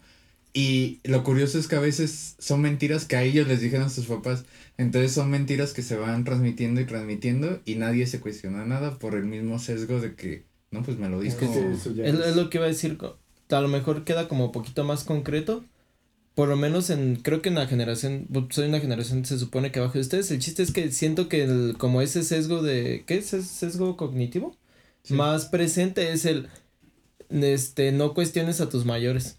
Y lo curioso es que a veces son mentiras que a ellos les dijeron sus papás. Entonces son mentiras que se van transmitiendo y transmitiendo y nadie se cuestiona nada por el mismo sesgo de que, no, pues me lo dijo. que Sí, eso ya Es, es- es lo que iba a decir, a lo mejor queda como poquito más concreto, por lo menos en, creo que en la generación, soy una generación se supone que abajo de ustedes, el chiste es que siento que el, como ese sesgo de, ¿qué es? ¿Es sesgo cognitivo? Sí. Más presente es el, este, no cuestiones a tus mayores.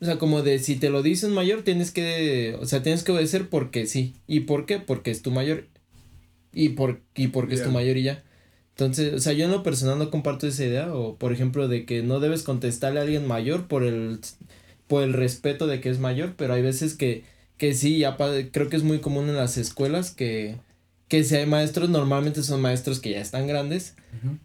O sea, como de si te lo dice un mayor, tienes que, o sea, tienes que obedecer porque sí. ¿Y por qué? Porque es tu mayor. Y por, y porque es tu mayor y ya. Entonces, o sea, yo en lo personal no comparto esa idea, o por ejemplo, de que no debes contestarle a alguien mayor por el, por el respeto de que es mayor, pero hay veces que, que sí, ya creo que es muy común en las escuelas que, que si hay maestros, normalmente son maestros que ya están grandes,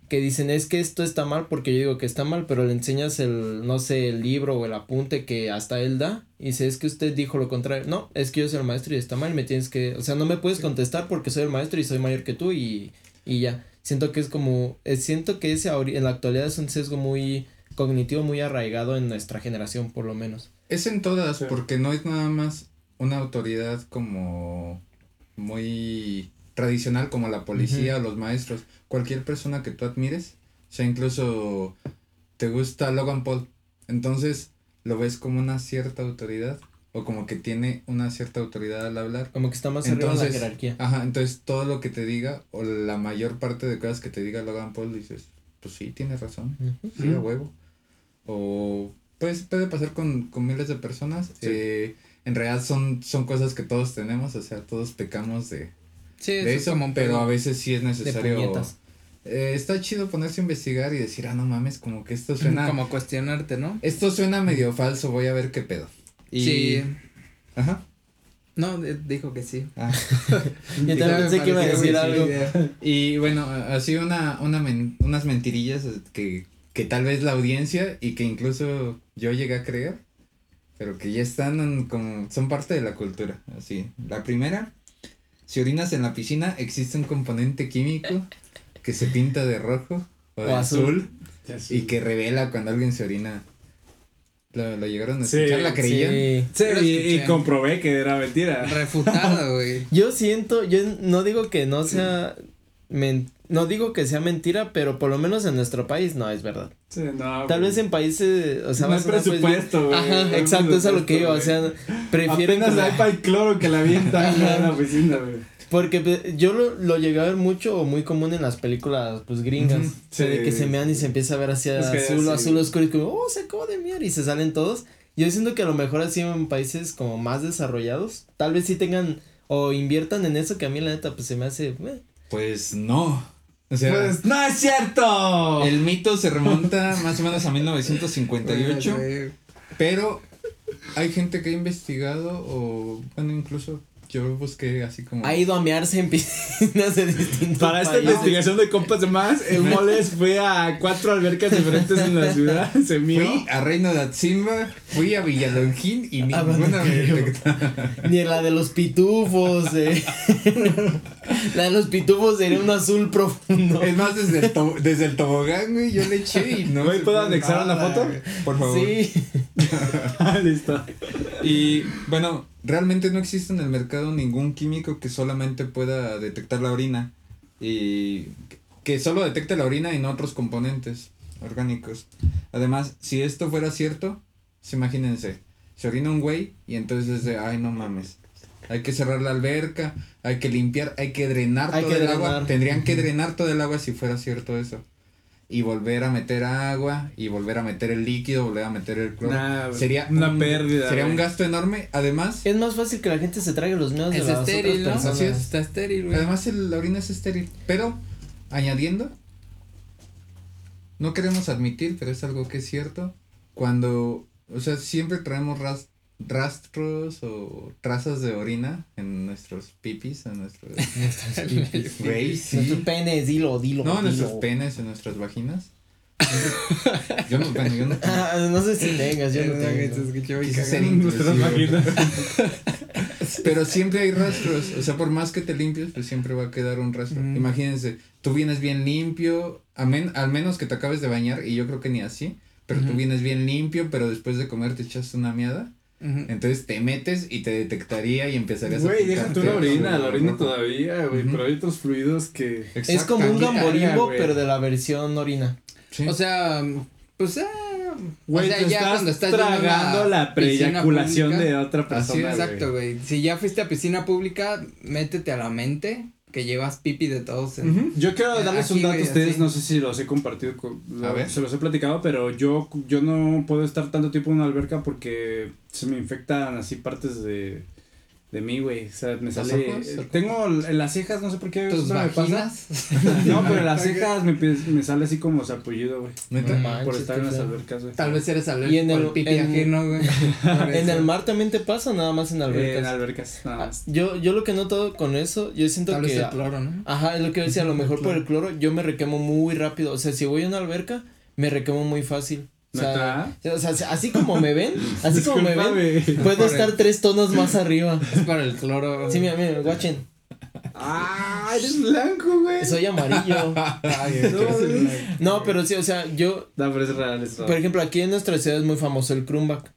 que dicen es que esto está mal porque yo digo que está mal, pero le enseñas el, no sé, el libro o el apunte que hasta él da y dice es que usted dijo lo contrario. No, es que yo soy el maestro y está mal, me tienes que, o sea, no me puedes contestar porque soy el maestro y soy mayor que tú y, y ya. Siento que es como, eh, siento que ese en la actualidad es un sesgo muy cognitivo, muy arraigado en nuestra generación por lo menos. Es en todas, Sí. porque no es nada más una autoridad como muy tradicional como la policía o los maestros. Cualquier persona que tú admires, o sea, incluso te gusta Logan Paul, entonces lo ves como una cierta autoridad o como que tiene una cierta autoridad al hablar. Como que está más arriba en la Entonces, jerarquía. Ajá, entonces todo lo que te diga o la mayor parte de cosas que te diga Logan Paul dices, pues sí, tienes razón. Ujú. Sí, a huevo. O pues puede pasar con, con miles de personas. Sí. Eh, en realidad son, son cosas que todos tenemos, o sea, todos pecamos de, Sí, de eso como pero a veces sí es necesario. Eh, está chido ponerse a investigar y decir, ah, no mames, como que esto suena. Como cuestionarte, ¿no? Esto suena medio falso, voy a ver qué pedo. Y... Sí. Ajá. No, dijo que sí. Ah. Yo Ya también pensé que iba a decir algo. idea. Y bueno, así una, una men- unas mentirillas que, que tal vez la audiencia y que incluso yo llegué a creer, pero que ya están en como, son parte de la cultura. Así, la primera, si orinas en la piscina, existe un componente químico que se pinta de rojo o de O azul. azul, y que revela cuando alguien se orina. ¿Lo, lo llegaron a Sí, escuchar? ¿La creían? Sí. Sí, Yo lo y, comprobé que era mentira. Refutado, güey. Yo siento, yo no digo que no sea, men- no digo que sea mentira, pero por lo menos en nuestro país no es verdad. Sí, no, Tal güey. vez en países, o sea, No hay pues, presupuesto, güey. Ajá, hay exacto, eso es a lo que yo, o sea, prefieren Apenas la- hay para el cloro que la avientan en la oficina, güey. Porque pues, yo lo, lo llegué a ver mucho o muy común en las películas pues gringas. O sea, de sí. que se mean y se empieza a ver hacia Es que azul, sí. azul oscuro y como, oh, se acabó de miar y se salen todos. Yo siento que a lo mejor así en países como más desarrollados, tal vez sí tengan o inviertan en eso que a mí la neta pues se me hace, eh. Pues no. O sea, Pues no es cierto. el mito se remonta más o menos a 1958. Güey. Pero hay gente que ha investigado o, bueno, incluso yo busqué así como... ha ido a mearse en piscinas de distintos Para esta países. investigación de compas de más, el Moles fue a cuatro albercas diferentes en la ciudad, se mió. Fui a Reino de Atzimba, fui a Villalongín y Ah, ninguna me. Ni la de los pitufos, eh. la de los pitufos sería un azul profundo. Es más, desde el, to- desde el tobogán, güey, yo le eché y no... Se ¿puedo anexar una nada, foto? Por favor. Sí. Listo. Y bueno, realmente no existe en el mercado ningún químico que solamente pueda detectar la orina. Y que solo detecte la orina y no otros componentes orgánicos. Además, si esto fuera cierto, pues imagínense, se orina un güey y entonces es de, ay no mames. Hay que cerrar la alberca, hay que limpiar, hay que drenar Hay todo que el agua. Tendrían que drenar todo el agua si fuera cierto eso. Y volver a meter agua, y volver a meter el líquido, volver a meter el cloro. Nah, sería una un- pérdida, Sería un gasto enorme. Además, Es más fácil que la gente se trague los meados de Es las estéril, ¿no? otras personas. Así es. Está estéril, güey. además el, la orina es estéril. Pero, añadiendo, no queremos admitir, pero es algo que es cierto. Cuando, o sea, siempre traemos ras- rastros o trazas de orina en nuestros pipis, en nuestros... Güey, sí. Nuestros penes, dilo, dilo. No, en dilo. nuestros penes, en nuestras vaginas. yo no, bueno, yo no tengo. Ah, no sé si tengas, yo no que tengo. Quise cagado. ser Nuestras vaginas. Pero siempre hay rastros, o sea, por más que te limpies, pues siempre va a quedar un rastro. Mm. Imagínense, tú vienes bien limpio, a men- al menos que te acabes de bañar, y yo creo que ni así, pero tú vienes bien limpio, pero después de comer te echas una miada, Ujú. entonces te metes y te detectaría y empezarías Güey, a deja tú la orina, la orina todavía, güey, Ujú. pero hay otros fluidos que... Es como un gamborimbo, güey. pero de la versión orina. Sí. O sea, pues, ah, Güey, o sea, ya estás cuando estás tragando la pública- de otra persona, güey. Exacto, güey. Si ya fuiste a piscina pública, métete a la mente que llevas pipi de todos. en-. Yo quiero darles Aquí, un dato a ustedes, así. no sé si los he compartido, con, A ver. se los he platicado, pero yo, yo no puedo estar tanto tiempo en una alberca porque se me infectan así partes de, de mí, güey. O sea, me ¿Los sale... ojos? Tengo en las cejas, no sé por qué Tus me pasa. No, pero en las cejas me, me sale así como sarpullido, güey. No Por estar en las albercas, güey. Tal vez eres alérgico Y en el- pipi ajeno, güey. En el mar también te pasa, nada más en Eh, albercas. en albercas, nada Ah, más. Yo, yo lo que noto con eso, yo siento Tal vez que. el cloro, ¿no? Ajá, es lo que decía, a lo mejor por el cloro yo me requemo muy rápido. O sea, si voy a una alberca, me requemo muy fácil. O sea, o sea, así como me ven, así como me ven, puedo estar el- tres tonos más arriba. Es para el cloro. Sí, mira, mira, guachen. Ah, eres blanco, güey. Soy amarillo. Ay, es que No, pero sí, o sea, yo, No, pero es real, es real. por ejemplo, aquí en nuestra ciudad es muy famoso el crumback.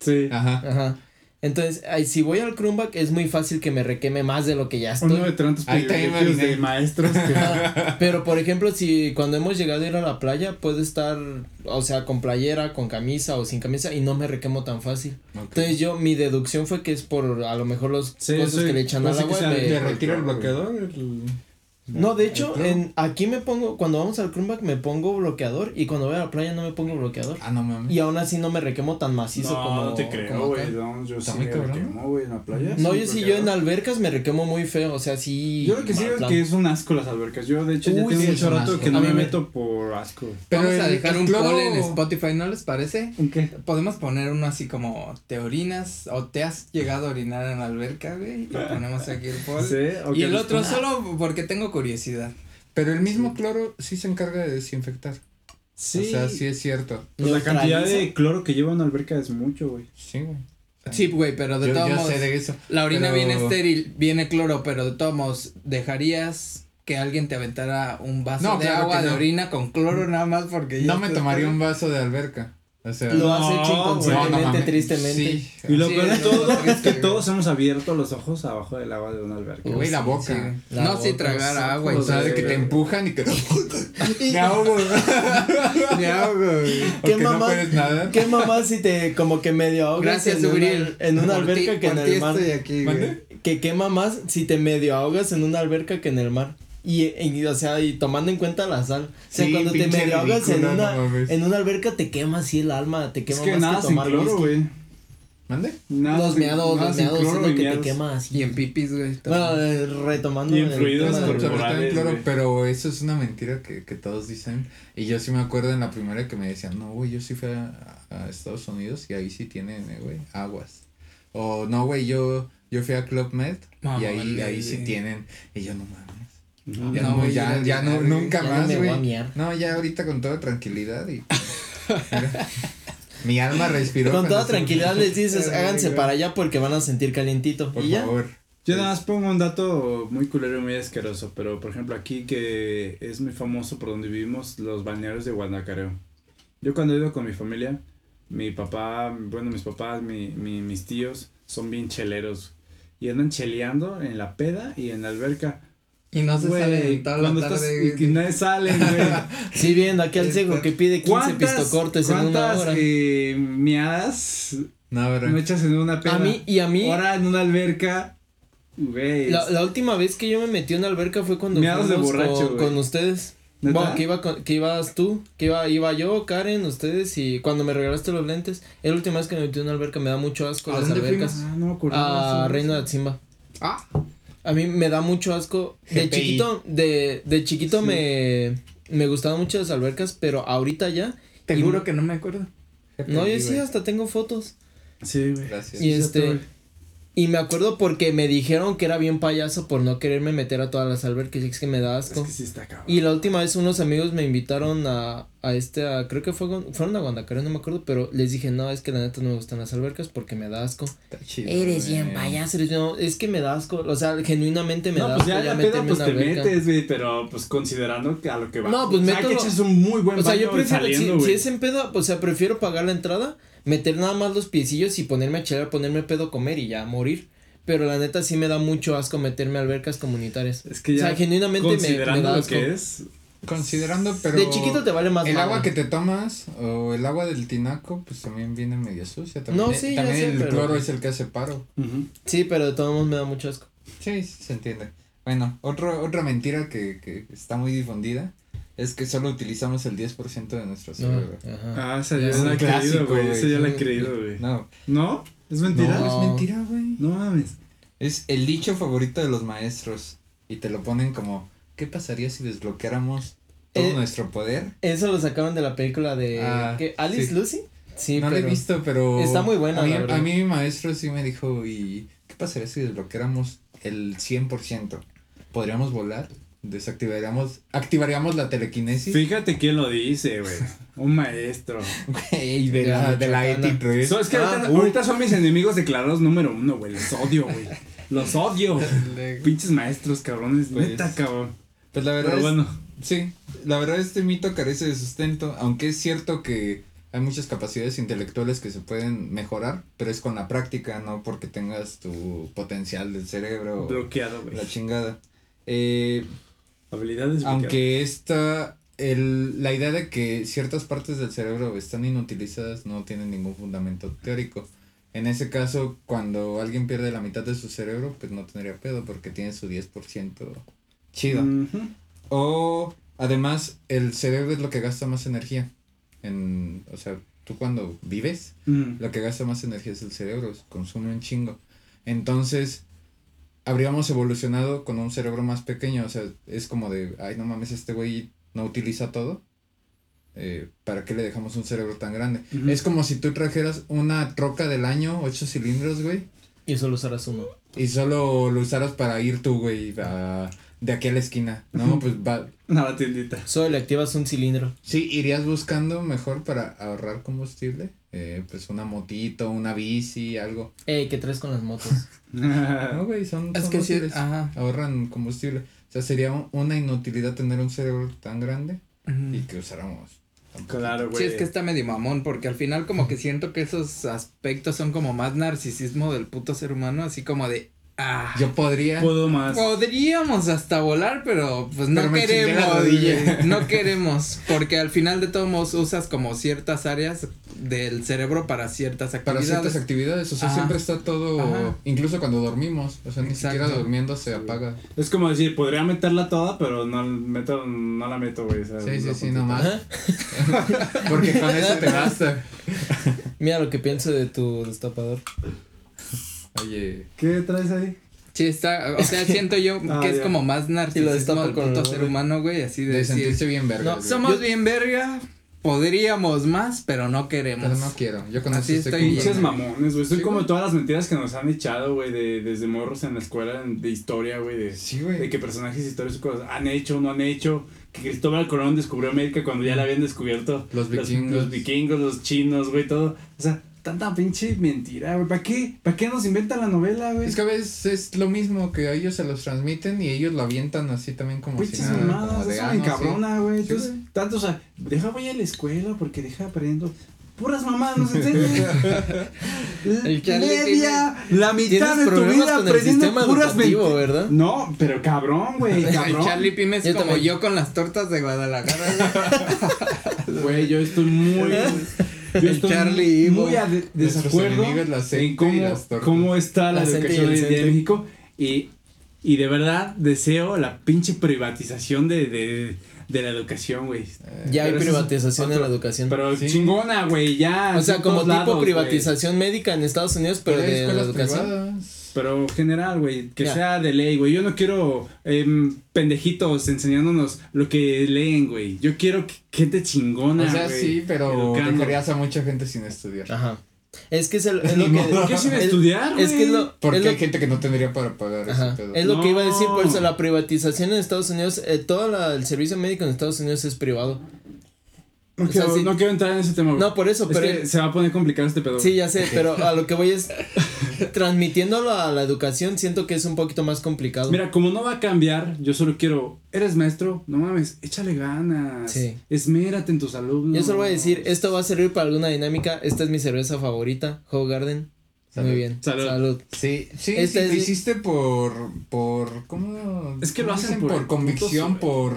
Sí. Ajá. Ajá. Entonces, ay, si voy al crumback es muy fácil que me requeme más de lo que ya estoy. Uno de tantos privilegios de maestros que... Ajá. Pero por ejemplo, si cuando hemos llegado a ir a la playa, puedo estar, o sea, con playera, con camisa o sin camisa y no me requemo tan fácil. Entonces yo, mi deducción fue que es por a lo mejor los Sí, cosas sí. que le echan al ser que agua. sea me- ¿Le retira el bloqueador? el- No, de hecho, en, aquí me pongo, cuando vamos al Chromback me pongo bloqueador y cuando voy a la playa no me pongo bloqueador. Ah, no mames. Y aún así no me requemo tan macizo no, como. no te creo, güey. No, yo sí me cabrón. requemo, güey, en la playa. No, yo sí, yo en albercas me requemo muy feo, o sea, sí. Yo lo que sí es que es un asco las albercas. Yo, de hecho, ya Uy, tengo sí, mucho rato asco. que no A mí me me- meto por asco. Pero Vamos a dejar un poll en Spotify, ¿no les parece? ¿Un qué? Podemos poner uno así como, ¿te orinas o te has llegado a orinar en la alberca, güey? Y ponemos aquí el poll. Sí, o y el otro solo porque tengo curiosidad. Pero el mismo cloro sí se encarga de desinfectar. Sí. O sea, sí es cierto. Pues la cantidad de cloro que lleva una alberca es mucho, güey. Sí, güey. Sí, güey, pero de yo, todos yo modos, sé de eso. la orina pero- viene estéril, viene cloro, pero de todos modos, ¿dejarías que alguien te aventara un vaso No, de claro agua de no. orina con cloro nada más porque No me tomaría un vaso de alberca. O sea, Lo No, has hecho inconscientemente, No, no tristemente. Sí. Y lo Sí, peor de no, todo no, es que no. todos hemos abierto los ojos abajo del agua de una alberca. Güey, la Sí, boca. sí. La no, sí, boca, tragar los agua y O sea, de que te empujan y que me ahogo. Me ahogo, ¿Qué no mamá- nadar. ¿Qué mamá si te como que medio ahogas Gracias, en, una, en una Por alberca ti- que en el mar? estoy aquí, güey. ¿Mande? Que qué mamás si te medio ahogas en una alberca que en el mar. Y, y, o sea, y tomando en cuenta la sal. O sea, Sí, cuando te medio ahogas en una, no en una alberca te quema así el alma, te Es quema que más nada que sin tomar cloro, whisky. güey. ¿Mande? Nada Los sin- meados, nada los sin meados es cloro lo y que te quema así. Y en pipis, güey. Bueno, eh, retomando. Y en corporales, cloro, pero eso es una mentira que, que todos dicen. Y yo sí me acuerdo en la primera que me decían, no, güey, yo sí fui a, a Estados Unidos y ahí sí tienen, eh, güey, aguas. O no, güey, yo, yo fui a Club Med y ahí, Mamones, ahí sí tienen. Y yo no mames. Ya No, güey, ya, ya ya no, nunca Ya más, güey. No, ya ahorita con toda tranquilidad y. Mira, mi alma respiró. Con toda tranquilidad les dices, háganse para allá porque van a sentir calientito. Por y ya. favor. Yo nada más pongo un dato muy culero y muy asqueroso, pero por ejemplo aquí que es muy famoso por donde vivimos, los balnearios de Guanacareo. Yo cuando he ido con mi familia, mi papá, bueno, mis papás, mi, mi- mis tíos son bien cheleros y andan cheleando en la peda y en la alberca. Y no se Güey, sale toda la cuando tarde. estás y que nadie sale, güey. Sí, viendo aquí al ciego que pide 15 pistocortes en una cuántas, hora. eh, miadas No, bro. me echas en una peda? A mí, y a mí, Ahora en una alberca, güey. la, la última vez que yo me metí en una alberca fue cuando Miados de borracho, con, ustedes. ¿Neta? Bueno, que, iba con- que ibas tú, que iba, iba yo, Karen, ustedes y cuando me regalaste los lentes, es la última vez que me metí en una alberca, me da mucho asco ¿A las dónde albercas. Ah, no me acuerdo. A Reino de Atzimba. Ah, A mí me da mucho asco. De GPI. chiquito, de, de chiquito me, me gustaban mucho las albercas, pero ahorita ya. te juro que no me acuerdo. No, yo sí, güey. hasta tengo fotos. Sí, güey. Gracias. Y Sí, este. Y me acuerdo porque me dijeron que era bien payaso por no quererme meter a todas las albercas y es que me da Es asco. que sí está cabrón. Y la última vez unos amigos me invitaron a, a este, a, creo que fue, fueron a no me acuerdo, pero les dije, no, es que la neta no me gustan las albercas porque me da asco. Está chido, Eres bien payaso, eres bien- es que me da asco, o sea, genuinamente me no, da pues asco ya ya la peda meterme pues en te alberca. metes, güey, pero pues considerando que a lo que va. No, pues o sea, mételo- que echas un muy buen O sea, yo prefiero, si, saliendo, si güey. es en pedo, o sea, prefiero pagar la entrada, meter nada más los piecillos y ponerme a chelar, ponerme pedo, comer y ya morir. Pero la neta sí me da mucho asco meterme a albercas comunitarias. Es que ya o sea, genuinamente me, me considerando da lo asco. que es, Considerando, pero. De chiquito te vale más El agua que te tomas o el agua del tinaco, pues también viene medio sucia. También, No, sí, ya también sé, el pero- cloro es el que hace paro. Sí, pero de todos modos me da mucho asco. Sí, sí, se entiende. Bueno, otro, otra mentira que, que está muy difundida es que solo utilizamos el 10% de nuestro No, cerebro. ajá. Ah, esa ya Es la he creído, güey. Esa ya la he Sí. creído, güey. No, ¿No? ¿Es mentira? no, No. es mentira, güey. No mames. Es el dicho favorito de los maestros. Y te lo ponen como, ¿qué pasaría si desbloqueáramos todo Eh, nuestro poder? Eso lo sacaron de la película de Ah, ¿qué? Alice sí. Lucy. Sí, no pero lo he visto, pero... está muy buena, A mí, la verdad. a mí mi maestro sí me dijo, ¿y qué pasaría si desbloqueáramos el 100%? ¿Podríamos volar? Desactivaríamos, activaríamos la telequinesis. Fíjate quién lo dice, güey. Un maestro. Güey, de la, de la Michoacana. 83. So, es que Ah, ahorita, uh. ahorita son mis enemigos declarados número uno, güey. Los odio, güey. Los odio. Pinches maestros, cabrones. Pues, Neta, cabrón. Pues la verdad Pero es, bueno. sí, la verdad este mito carece de sustento, aunque es cierto que hay muchas capacidades intelectuales que se pueden mejorar, pero es con la práctica, no porque tengas tu potencial del cerebro, Bloqueado, güey. la chingada. Eh, Habilidades aunque esta, el, la idea de que ciertas partes del cerebro están inutilizadas no tiene ningún fundamento teórico. En ese caso, cuando alguien pierde la mitad de su cerebro, pues no tendría pedo porque tiene su 10% chido. O además el cerebro es lo que gasta más energía. En, o sea, tú cuando vives, Ujú. lo que gasta más energía es el cerebro, consume un chingo. Entonces, habríamos evolucionado con un cerebro más pequeño, o sea, es como de, ay, no mames, este güey no utiliza todo. Eh, ¿Para qué le dejamos un cerebro tan grande? Es como si tú trajeras una troca del año, ocho cilindros, güey, Y solo usarás uno. y solo lo usaras para ir tú, güey, a- de aquí a la esquina. No, pues va, A la tiendita. Solo le activas un cilindro. Sí, irías buscando mejor para ahorrar combustible. Eh, pues una motito, una bici, algo. Ey, ¿qué traes con las motos? No, güey, son, Es son que sí, ajá. Ahorran combustible. O sea, sería un- una inutilidad tener un cerebro tan grande Ujú. y que usáramos. Claro, Sí, güey. es que está medio mamón, porque al final como que siento que esos aspectos son como más narcisismo del puto ser humano, así como de, ah, Yo podría. Puedo más. podríamos hasta volar, pero pues no Pero queremos, no queremos, porque al final de todos modos usas como ciertas áreas del cerebro para ciertas Para actividades. ciertas actividades, o sea, Ajá. siempre está todo, Ajá. incluso cuando dormimos, o sea, ni Exacto. siquiera durmiendo se apaga. Es como decir, podría meterla toda, pero no, meto, no la meto, güey. o sea, Sí, sí, sí, nomás. Porque con eso te basta. Mira lo que pienso de tu destapador. Oye, ¿Qué traes ahí? Sí, está, o sea, siento yo Ah, que es ya. como más narcisismo del con puto ser humano, güey, así de de decir, sentirse bien verga. No, somos Yo- bien verga, podríamos más, pero no queremos. Pero no quiero, yo con Así eso estoy Pinches mamones, güey. Son Sí, como güey. todas las mentiras que nos han echado, güey, de, desde morros en la escuela en- de historia, güey. De, Sí, güey. de que personajes históricos cosas han hecho, no han hecho. Que Cristóbal Colón descubrió América cuando ya la habían descubierto. Los vikingos. Los, vikingos, los chinos, güey, todo. O sea, tanta pinche mentira, güey. ¿Para qué? ¿Para qué nos inventan la novela, güey? Es que a veces es lo mismo que a ellos se los transmiten y ellos lo avientan así también como si Pinches nada. como mamadas, eso ah, me sí. encabrona, güey. Sí, Entonces, güey. tanto, o sea, deja voy a la escuela porque deja aprendo. Puras mamadas nos enseñan. Media, la mitad Tienes de tu problemas vida con el aprendiendo sistema puras mentiras. ¿verdad? No, pero cabrón, güey, El cabrón. Charlie Pime es Yo como también. yo con las tortas de Guadalajara. Güey, yo estoy muy. Yo estoy Charlie Ivo. muy a de- desacuerdo enemigos, en cómo, cómo está la, educación hoy en día en. México. Y, y de verdad deseo la pinche privatización de, de, de la educación, güey. Ya hay Pero privatización en otro- la educación. Pero Sí. chingona, güey, ya. o sea, en como tipo lados, privatización médica en Estados Unidos, pero de la educación. privadas. Pero general, güey, que sea de ley, güey. Yo no quiero em, pendejitos enseñándonos lo que leen, güey. Yo quiero que- gente chingona, O sea, sí, pero dejarías a mucha gente sin estudiar. Ajá. Es que es, el- es lo que. ¿Por qué sin es- estudiar, Es que es güey? lo. Porque es lo- hay gente que no tendría para pagar Ajá. ese pedo. Es lo que iba a decir, por eso la privatización en Estados Unidos, eh, todo la- el servicio médico en Estados Unidos es privado. No, o sea, quiero, sí. no quiero entrar en ese tema, güey. No, por eso, Es pero. que se va a poner complicado este pedo. Sí, ya sé, pero a lo que voy es. transmitiéndolo a la educación, siento que es un poquito más complicado. Mira, como no va a cambiar, yo solo quiero, eres maestro, no mames, échale ganas. Sí. Esmérate en tus alumnos. Yo solo voy a decir, esto va a servir para alguna dinámica. Esta es mi cerveza favorita, Howe Garden. Salud. Muy bien. Salud. Sí, sí, Este sí, es- lo hiciste por, por, ¿cómo? Es que lo hacen por convicción, por,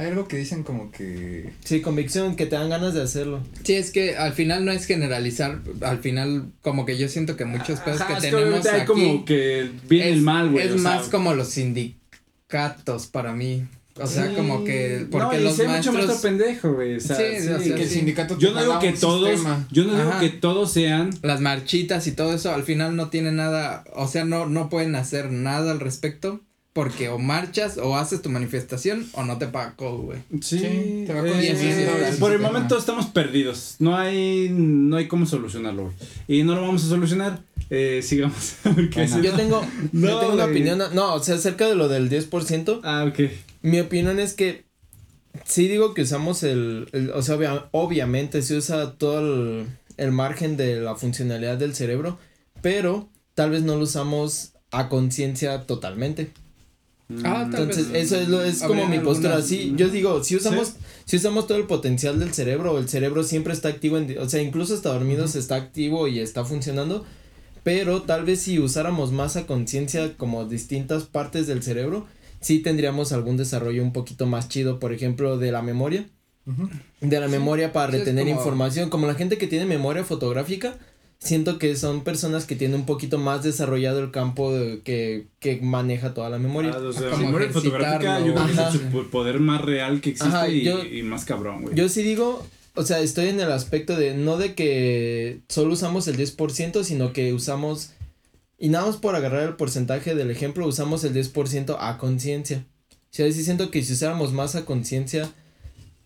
hay algo que dicen como que, Sí, convicción, que te dan ganas de hacerlo. Sí, es que al final no es generalizar, al final como que yo siento que muchos pedos Ajá, que es tenemos aquí como que viene es, el mal, güey. es o sea, más como los sindicatos para mí. O sea, sí. como que porque no, y los sé mucho maestros maestro pendejo, güey. O sea, Sí, sí, o sea, que el sí. sindicato te Yo no digo que todos, sistema. yo no digo Ajá. que todos sean las marchitas y todo eso al final no tiene nada, o sea, no no pueden hacer nada al respecto porque o marchas o haces tu manifestación o no te pagó, güey. Sí, Sí, te va eh, consumiendo ese por el momento estamos perdidos. No hay, no hay cómo solucionarlo, güey. Y no lo vamos a solucionar. Eh, sigamos a ver qué Bueno. Yo tengo, No, yo tengo una opinión, no, o sea, acerca de lo del 10%, Ah, ok. mi opinión es que sí digo que usamos el, el- o sea, obvia- obviamente se usa todo el, el margen de la funcionalidad del cerebro, pero tal vez no lo usamos a conciencia totalmente. Ah, tal Entonces, vez. eso es lo, es como mi postura. algunas- Sí, yo digo, si usamos, si usamos todo el potencial del cerebro, el cerebro siempre está activo, en, o sea, incluso hasta dormidos está activo y está funcionando, pero tal vez si usáramos más a conciencia como distintas partes del cerebro, sí tendríamos algún desarrollo un poquito más chido, por ejemplo, de la memoria, de la memoria para Sí, retener como- información, como la gente que tiene memoria fotográfica, siento que son personas que tienen un poquito más desarrollado el campo de- que, que maneja toda la memoria. Ah, o sea, Como memoria fotográfica, yo creo que es el poder más real que existe Ajá, y, yo- y más cabrón, güey. Yo sí digo, o sea, estoy en el aspecto de no de que solo usamos el 10%, sino que usamos, y nada más por agarrar el porcentaje del ejemplo, usamos el 10% a conciencia. O sea, sí siento que si usáramos más a conciencia,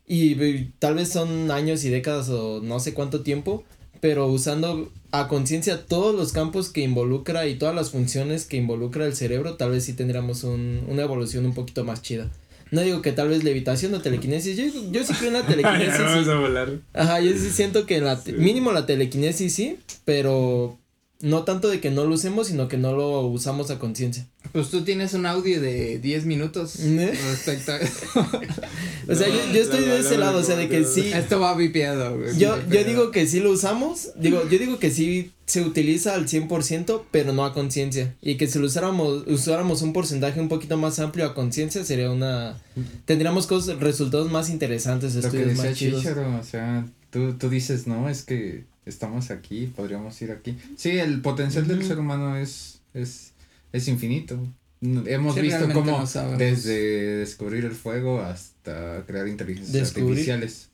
y, y tal vez son años y décadas o no sé cuánto tiempo, pero usando a conciencia todos los campos que involucra y todas las funciones que involucra el cerebro, tal vez sí tendríamos un, una evolución un poquito más chida. No digo que tal vez levitación o telequinesis, yo, yo sí creo en la Ya telequinesis. vamos sí. a volar. Ajá, yo sí siento que en la Sí. mínimo la telequinesis sí, pero no tanto de que no lo usemos, sino que no lo usamos a conciencia. Pues tú tienes un audio de 10 minutos ¿Eh? respecto a O sea, yo, yo estoy La- la- de ese la- lado, o sea, de que sí. Esto va vipiado, güey. Yo, yo digo que sí lo usamos, digo, yo digo que sí se utiliza al 100%, pero no a conciencia. Y que si lo usáramos, usáramos un porcentaje un poquito más amplio a conciencia, sería una... Tendríamos cosas, resultados más interesantes, Lo que decía más chidos. Chicharo, o sea, tú, tú dices, no, es que estamos aquí, podríamos ir aquí. Sí, el potencial del ser humano es, es, es infinito. Hemos Sí, visto cómo no desde descubrir el fuego hasta crear inteligencias Descubrir. artificiales.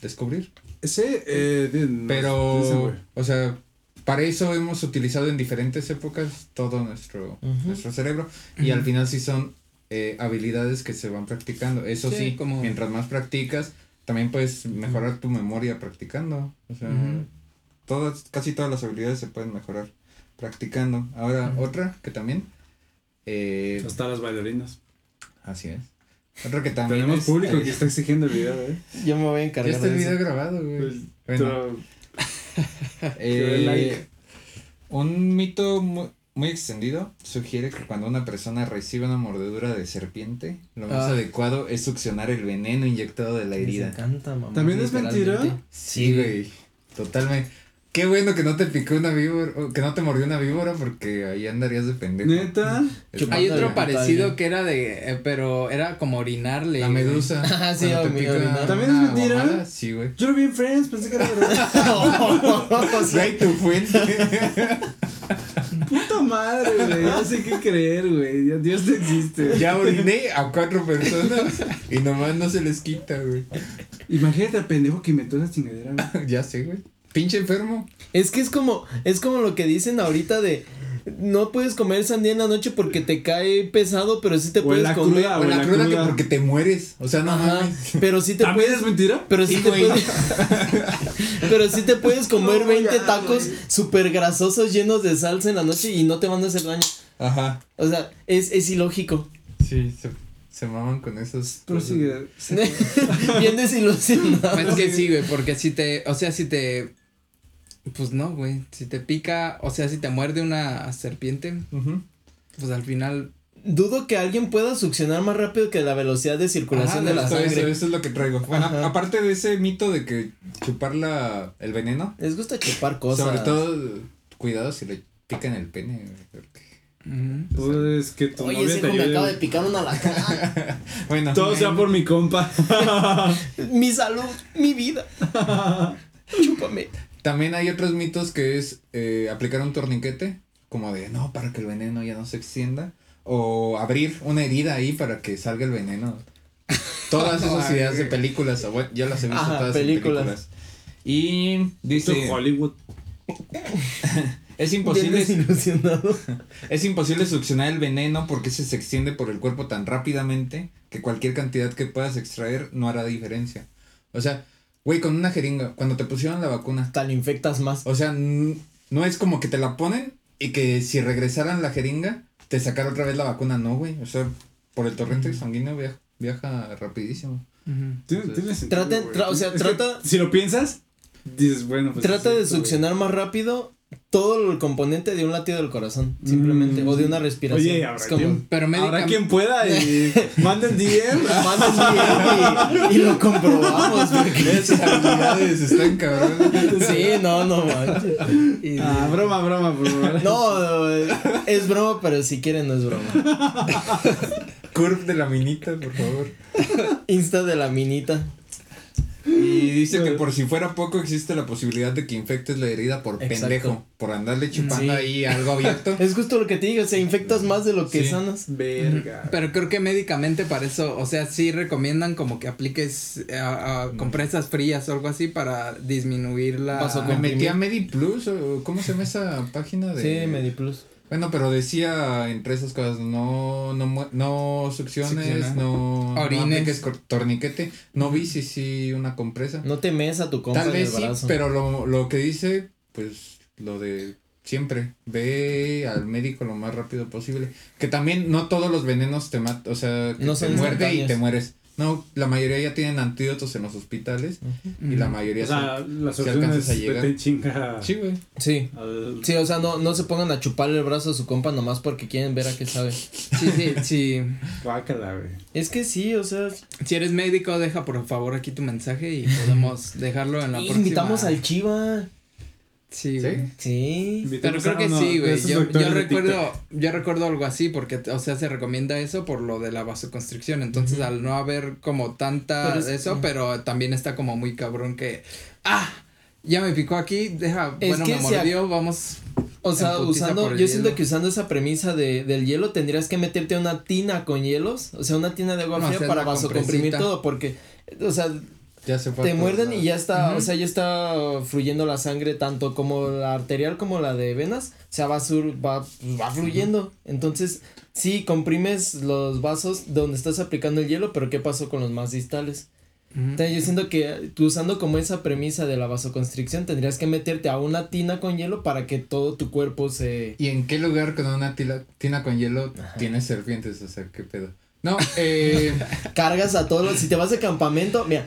Descubrir. Sí, eh, de- no, Pero, o sea, para eso hemos utilizado en diferentes épocas todo nuestro, nuestro cerebro. Y al final sí son eh, habilidades que se van practicando. Eso Sí, sí, como- mientras más practicas, también puedes mejorar tu memoria practicando. O sea. Todas, casi todas las habilidades se pueden mejorar practicando. Ahora, otra que también. Eh, Hasta las bailarinas. así es. Otra que también. Tenemos es- público que está exigiendo el video, ¿eh? Yo me voy a Ya encargar está el de video eso. grabado, güey. Pues, Bueno. Eh, like. Un mito mu- muy, extendido sugiere que cuando una persona recibe una mordedura de serpiente, lo más Ah. adecuado es succionar el veneno inyectado de la herida. encanta, mamá. ¿También es mentira? Sí, güey. Totalmente. Qué bueno que no te picó una víbora, o que no te mordió una víbora porque ahí andarías de pendejo. Neta. Es Hay otro parecido que era de, eh, pero era como orinarle. La medusa. Ah, sí, orinar. ¿También es mentira? guamala, Sí, güey. Yo lo vi en Friends, pensé que era verdad. Güey, tu fuente. Puta madre, güey. Ya sé qué creer, güey. Ya- Dios no existe. ya oriné a cuatro personas y nomás no se les quita, güey. Imagínate al pendejo que inventó esa chingadera, güey. ya sé, güey. Pinche enfermo. Es que es como, es como lo que dicen ahorita de no puedes comer sandía en la noche porque te cae pesado, pero sí te O puedes la comer. cruda, O la la cruda que cruda. porque te mueres. O sea, no Ajá, mames. pero sí te ¿También puedes es mentira? pero sí Sí, te puedes pero sí te puedes comer No, 20 ya, tacos súper grasosos llenos de salsa en la noche y no te van a hacer daño. Ajá. O sea, es, es ilógico. Sí, se, se maman con esos. Prosigue. Bien desilusionado. Pues es que sí, güey, porque si te, o sea, si te, pues no, güey, si te pica, o sea, si te muerde una serpiente, pues al final, Dudo que alguien pueda succionar más rápido que la velocidad de circulación Ajá, de la sangre. eso, eso es lo que traigo. Bueno, Ajá. aparte de ese mito de que chupar la, el veneno, Les gusta chupar cosas. sobre todo, cuidado si le pican el pene. güey, porque-. Pues que tu Oye, ese te me acaba de picar una lacra. Bueno. Todo sea por mi compa. mi salud, mi vida. Chúpame. También hay otros mitos que es eh, aplicar un torniquete, como de no, para que el veneno ya no se extienda, o abrir una herida ahí para que salga el veneno. Todas esas ideas de películas, ya las he visto Ajá, todas películas. en películas. Y dice, es Hollywood. es imposible, desilusionado. es imposible succionar el veneno porque ese se extiende por el cuerpo tan rápidamente que cualquier cantidad que puedas extraer no hará diferencia. O sea, güey, con una jeringa, cuando te pusieron la vacuna, Tal infectas más. O sea, n- no es como que te la ponen y que si regresaran la jeringa, te sacara otra vez la vacuna. No, güey. O sea, por el torrente sanguíneo viaja, viaja rapidísimo. Ujú. Tiene, tiene sentido, tra- o sea, Es que trata- si lo piensas, dices, bueno, pues. Trata de succionar más rápido todo el componente de un latido del corazón, simplemente, Mm, o de una respiración. Oye, habrá es como, quien- Pero. Habrá quien pueda y manden DM. Mandas bien y, y lo comprobamos, porque Esas habilidades están cabrones. sí, no, no manches. Y- Ah, broma, broma, por favor. no, es broma, pero si quieren no es broma. Curve de la minita, por favor. Insta de la minita. Y dice que por si fuera poco existe la posibilidad de que infectes la herida por Exacto. pendejo, por andarle chupando Sí. ahí algo abierto. Es justo lo que te digo, o sea, infectas más de lo que Sí. sanas. Verga. Pero creo que médicamente para eso, o sea, sí recomiendan como que apliques a, a compresas frías o algo así para disminuir la... Me metí a. MediPlus, o ¿cómo se llama esa página de...? Sí, Mediplus. Bueno, pero decía entre esas cosas, no, no, no succiones, Succiona. no, no Orines. apliques cor- torniquete, no si sí una compresa. No te mes a tu compa Tal en el vez sí, pero lo, lo que dice, pues, lo de siempre, ve al médico lo más rápido posible. Que también no todos los venenos te matan, o sea, que No te muerde y te mueres. No, la mayoría ya tienen antídotos en los hospitales y la mayoría O sea, son- la si alcanzas a llegar. vete chinga Sí, güey. Sí. al- Sí, o sea, no, no se pongan a chuparle el brazo a su compa nomás porque quieren ver a qué sabe. Sí, sí, sí. Guácala, güey. Es que sí, o sea, Si eres médico, deja por favor aquí tu mensaje y podemos dejarlo en la próxima. invitamos al Chiva. Sí, ¿Sí? güey. Sí. Pero creo que sí, güey. Yo, recuerdo, yo recuerdo algo así porque, o sea, se recomienda eso por lo de la vasoconstricción. Entonces, al no haber como tanta Pero es- eso, pero también está como muy cabrón que, ah, ya me picó aquí, deja, Es bueno, que me si a- mordió, vamos. O sea, usando, yo siento que usando esa premisa de, del hielo tendrías que meterte una tina con hielos, o sea, una tina de agua No, fría para vasocomprimir todo, porque, o sea, Te muerden y ya está, o sea, ya está fluyendo la sangre, tanto como la arterial como la de venas, o sea, va, sur, va, va fluyendo. Entonces, sí, comprimes los vasos donde estás aplicando el hielo, pero ¿qué pasó con los más distales? Entonces, yo siento que tú usando como esa premisa de la vasoconstricción, tendrías que meterte a una tina con hielo para que todo tu cuerpo se... ¿Y en qué lugar con una tila- tina con hielo tienes serpientes? O sea, ¿qué pedo? No, eh, Cargas a todos los... Si te vas de campamento, mira,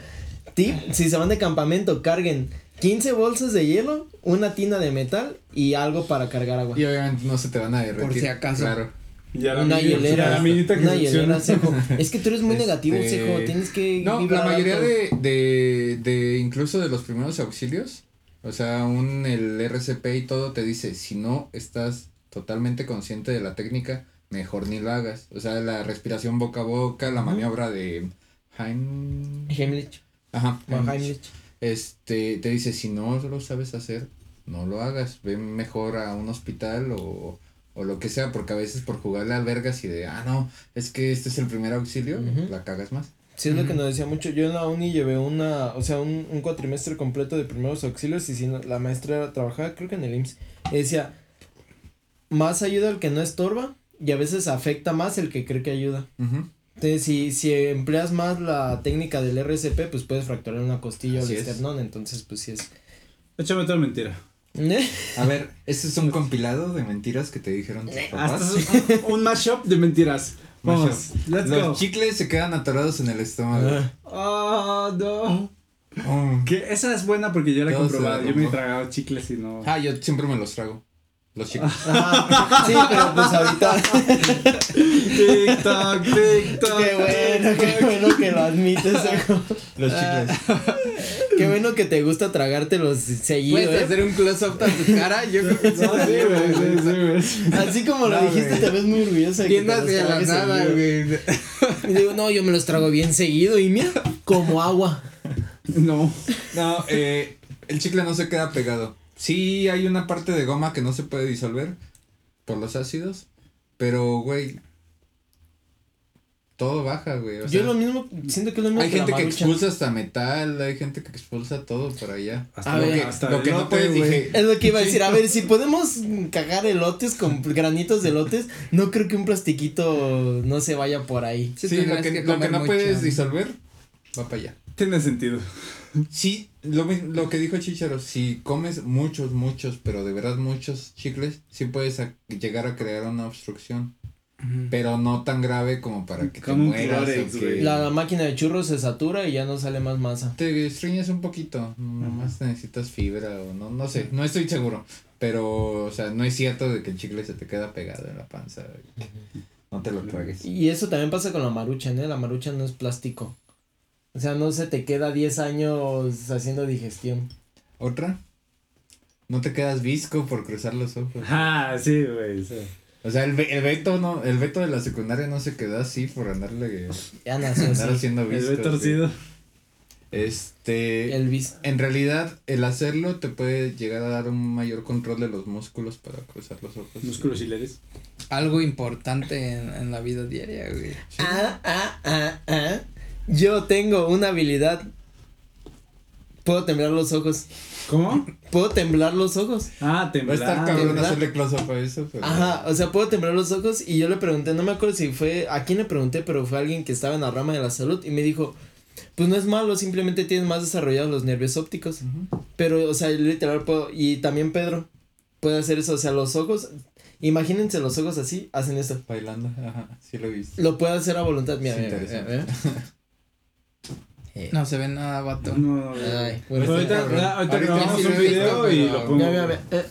tip, si se van de campamento, carguen 15 bolsas de hielo, una tina de metal y algo para cargar agua. y obviamente no se te van a derretir. si acaso. Claro. Y a la Una mini- hielera, a la minita que una funciona. hielera, Sejo. Es que tú eres muy negativo, Este, Sejo, tienes que... No, la mayoría de, de, de, incluso de los primeros auxilios, o sea, un, el RCP y todo te dice, si no estás totalmente consciente de la técnica, mejor ni lo hagas. O sea, la respiración boca a boca, la maniobra de Heim... Heimlich. Ajá, Juan Heimlich. Este, te dice, si no lo sabes hacer, no lo hagas, ve mejor a un hospital o, o lo que sea, porque a veces por jugarle al vergas y de, ah, no, es que este es el primer auxilio, la cagas más. Sí, es lo que nos decía mucho. Yo en la uni llevé una, o sea, un, un cuatrimestre completo de primeros auxilios y si no- la maestra trabajaba, creo que en el IMSS, y decía, más ayuda el que no estorba y a veces afecta más el que cree que ayuda. Ujú. Entonces, si, si empleas más la técnica del RCP, pues puedes fracturar una costilla o Así el es. esternón, entonces, pues sí es. Échame otra mentira. A ver, este es un compilado de mentiras que te dijeron tus papás. Hasta un, un mashup de mentiras. Vamos, let's Los go. chicles se quedan atorados en el estómago. Ah, no. Oh. Que esa es buena porque yo la he comprobado. Yo me he tragado chicles y no. Ah, yo siempre me los trago. Los chicles. Ajá. Sí, pero pues ahorita. TikTok, TikTok. qué bueno, qué bueno que lo admites. Los chicles. Qué bueno que te gusta tragártelos seguido, ¿Puedes ¿eh? hacer un close-up a tu cara? Yo creo que sí. No, sí, güey, sí, sí, güey. Así como lo No, dijiste, güey. te ves muy orgullosa los hacia la nada, seguido. güey. Y digo, no, yo me los trago bien seguido y mira, como agua. No. No, eh, el chicle no se queda pegado. Sí hay una parte de goma que no se puede disolver por los ácidos, pero, güey, todo baja, güey. O yo sea, lo mismo, siento que es lo mismo hay que la gente que expulsa hasta metal, hay gente que expulsa todo por allá. Hasta A lo ver, que, hasta lo el que no elote, puedes, dije, Es lo que iba a decir, a ver, si podemos cagar elotes con granitos de elotes, no creo que un plastiquito no se vaya por ahí. Sí, Sí, lo que, que lo que no mucho. puedes disolver, va para allá. Tiene sentido. Sí, lo, lo que dijo Chicharo, si comes muchos, muchos, pero de verdad muchos chicles, sí puedes a- llegar a crear una obstrucción, pero no tan grave como para que te Como mueras que. La, la máquina de churros se satura y ya no sale más masa. te estreñas un poquito, nomás necesitas fibra o no, no sé, no estoy seguro, pero, o sea, no es cierto de que el chicle se te queda pegado en la panza, y no te lo tragues. Y eso también pasa con la maruchan, ¿eh? La maruchan no es plástico. O sea, no se te queda 10 años haciendo digestión. ¿Otra? No te quedas visco por cruzar los ojos. Ah, sí, güey. sí. O sea, el, el veto no, el veto de la secundaria no se quedó así por andarle Ya nació andar haciendo El visco. ve torcido. Este. En realidad, el hacerlo te puede llegar a dar un mayor control de los músculos para cruzar los ojos. Músculos hilares. Algo importante en, en la vida diaria, güey. Ah, ah, ah, ah. Yo tengo una habilidad. Puedo temblar los ojos. ¿Cómo? Puedo temblar los ojos. Ah, Va a temblar. estar cabrón ¿verdad? hacerle close up a eso, pero. Ajá, o sea, puedo temblar los ojos y yo le pregunté, no me acuerdo si fue, a quién le pregunté, pero fue alguien que estaba en la rama de la salud y me dijo, pues no es malo, simplemente tienes más desarrollados los nervios ópticos. Pero, o sea, literal puedo, y también Pedro puede hacer eso, o sea, los ojos, imagínense los ojos así, hacen esto. Bailando, ajá, sí lo he visto. Lo puede hacer a voluntad, mira, mira, mira, mira. Eh, No se ve nada, vato. No, no, no. Ay, bueno, Ahorita- está Ahorita, cabrón. ahorita grabamos sí un he visto, video y lo pongo. Mira, mira, mira, eh,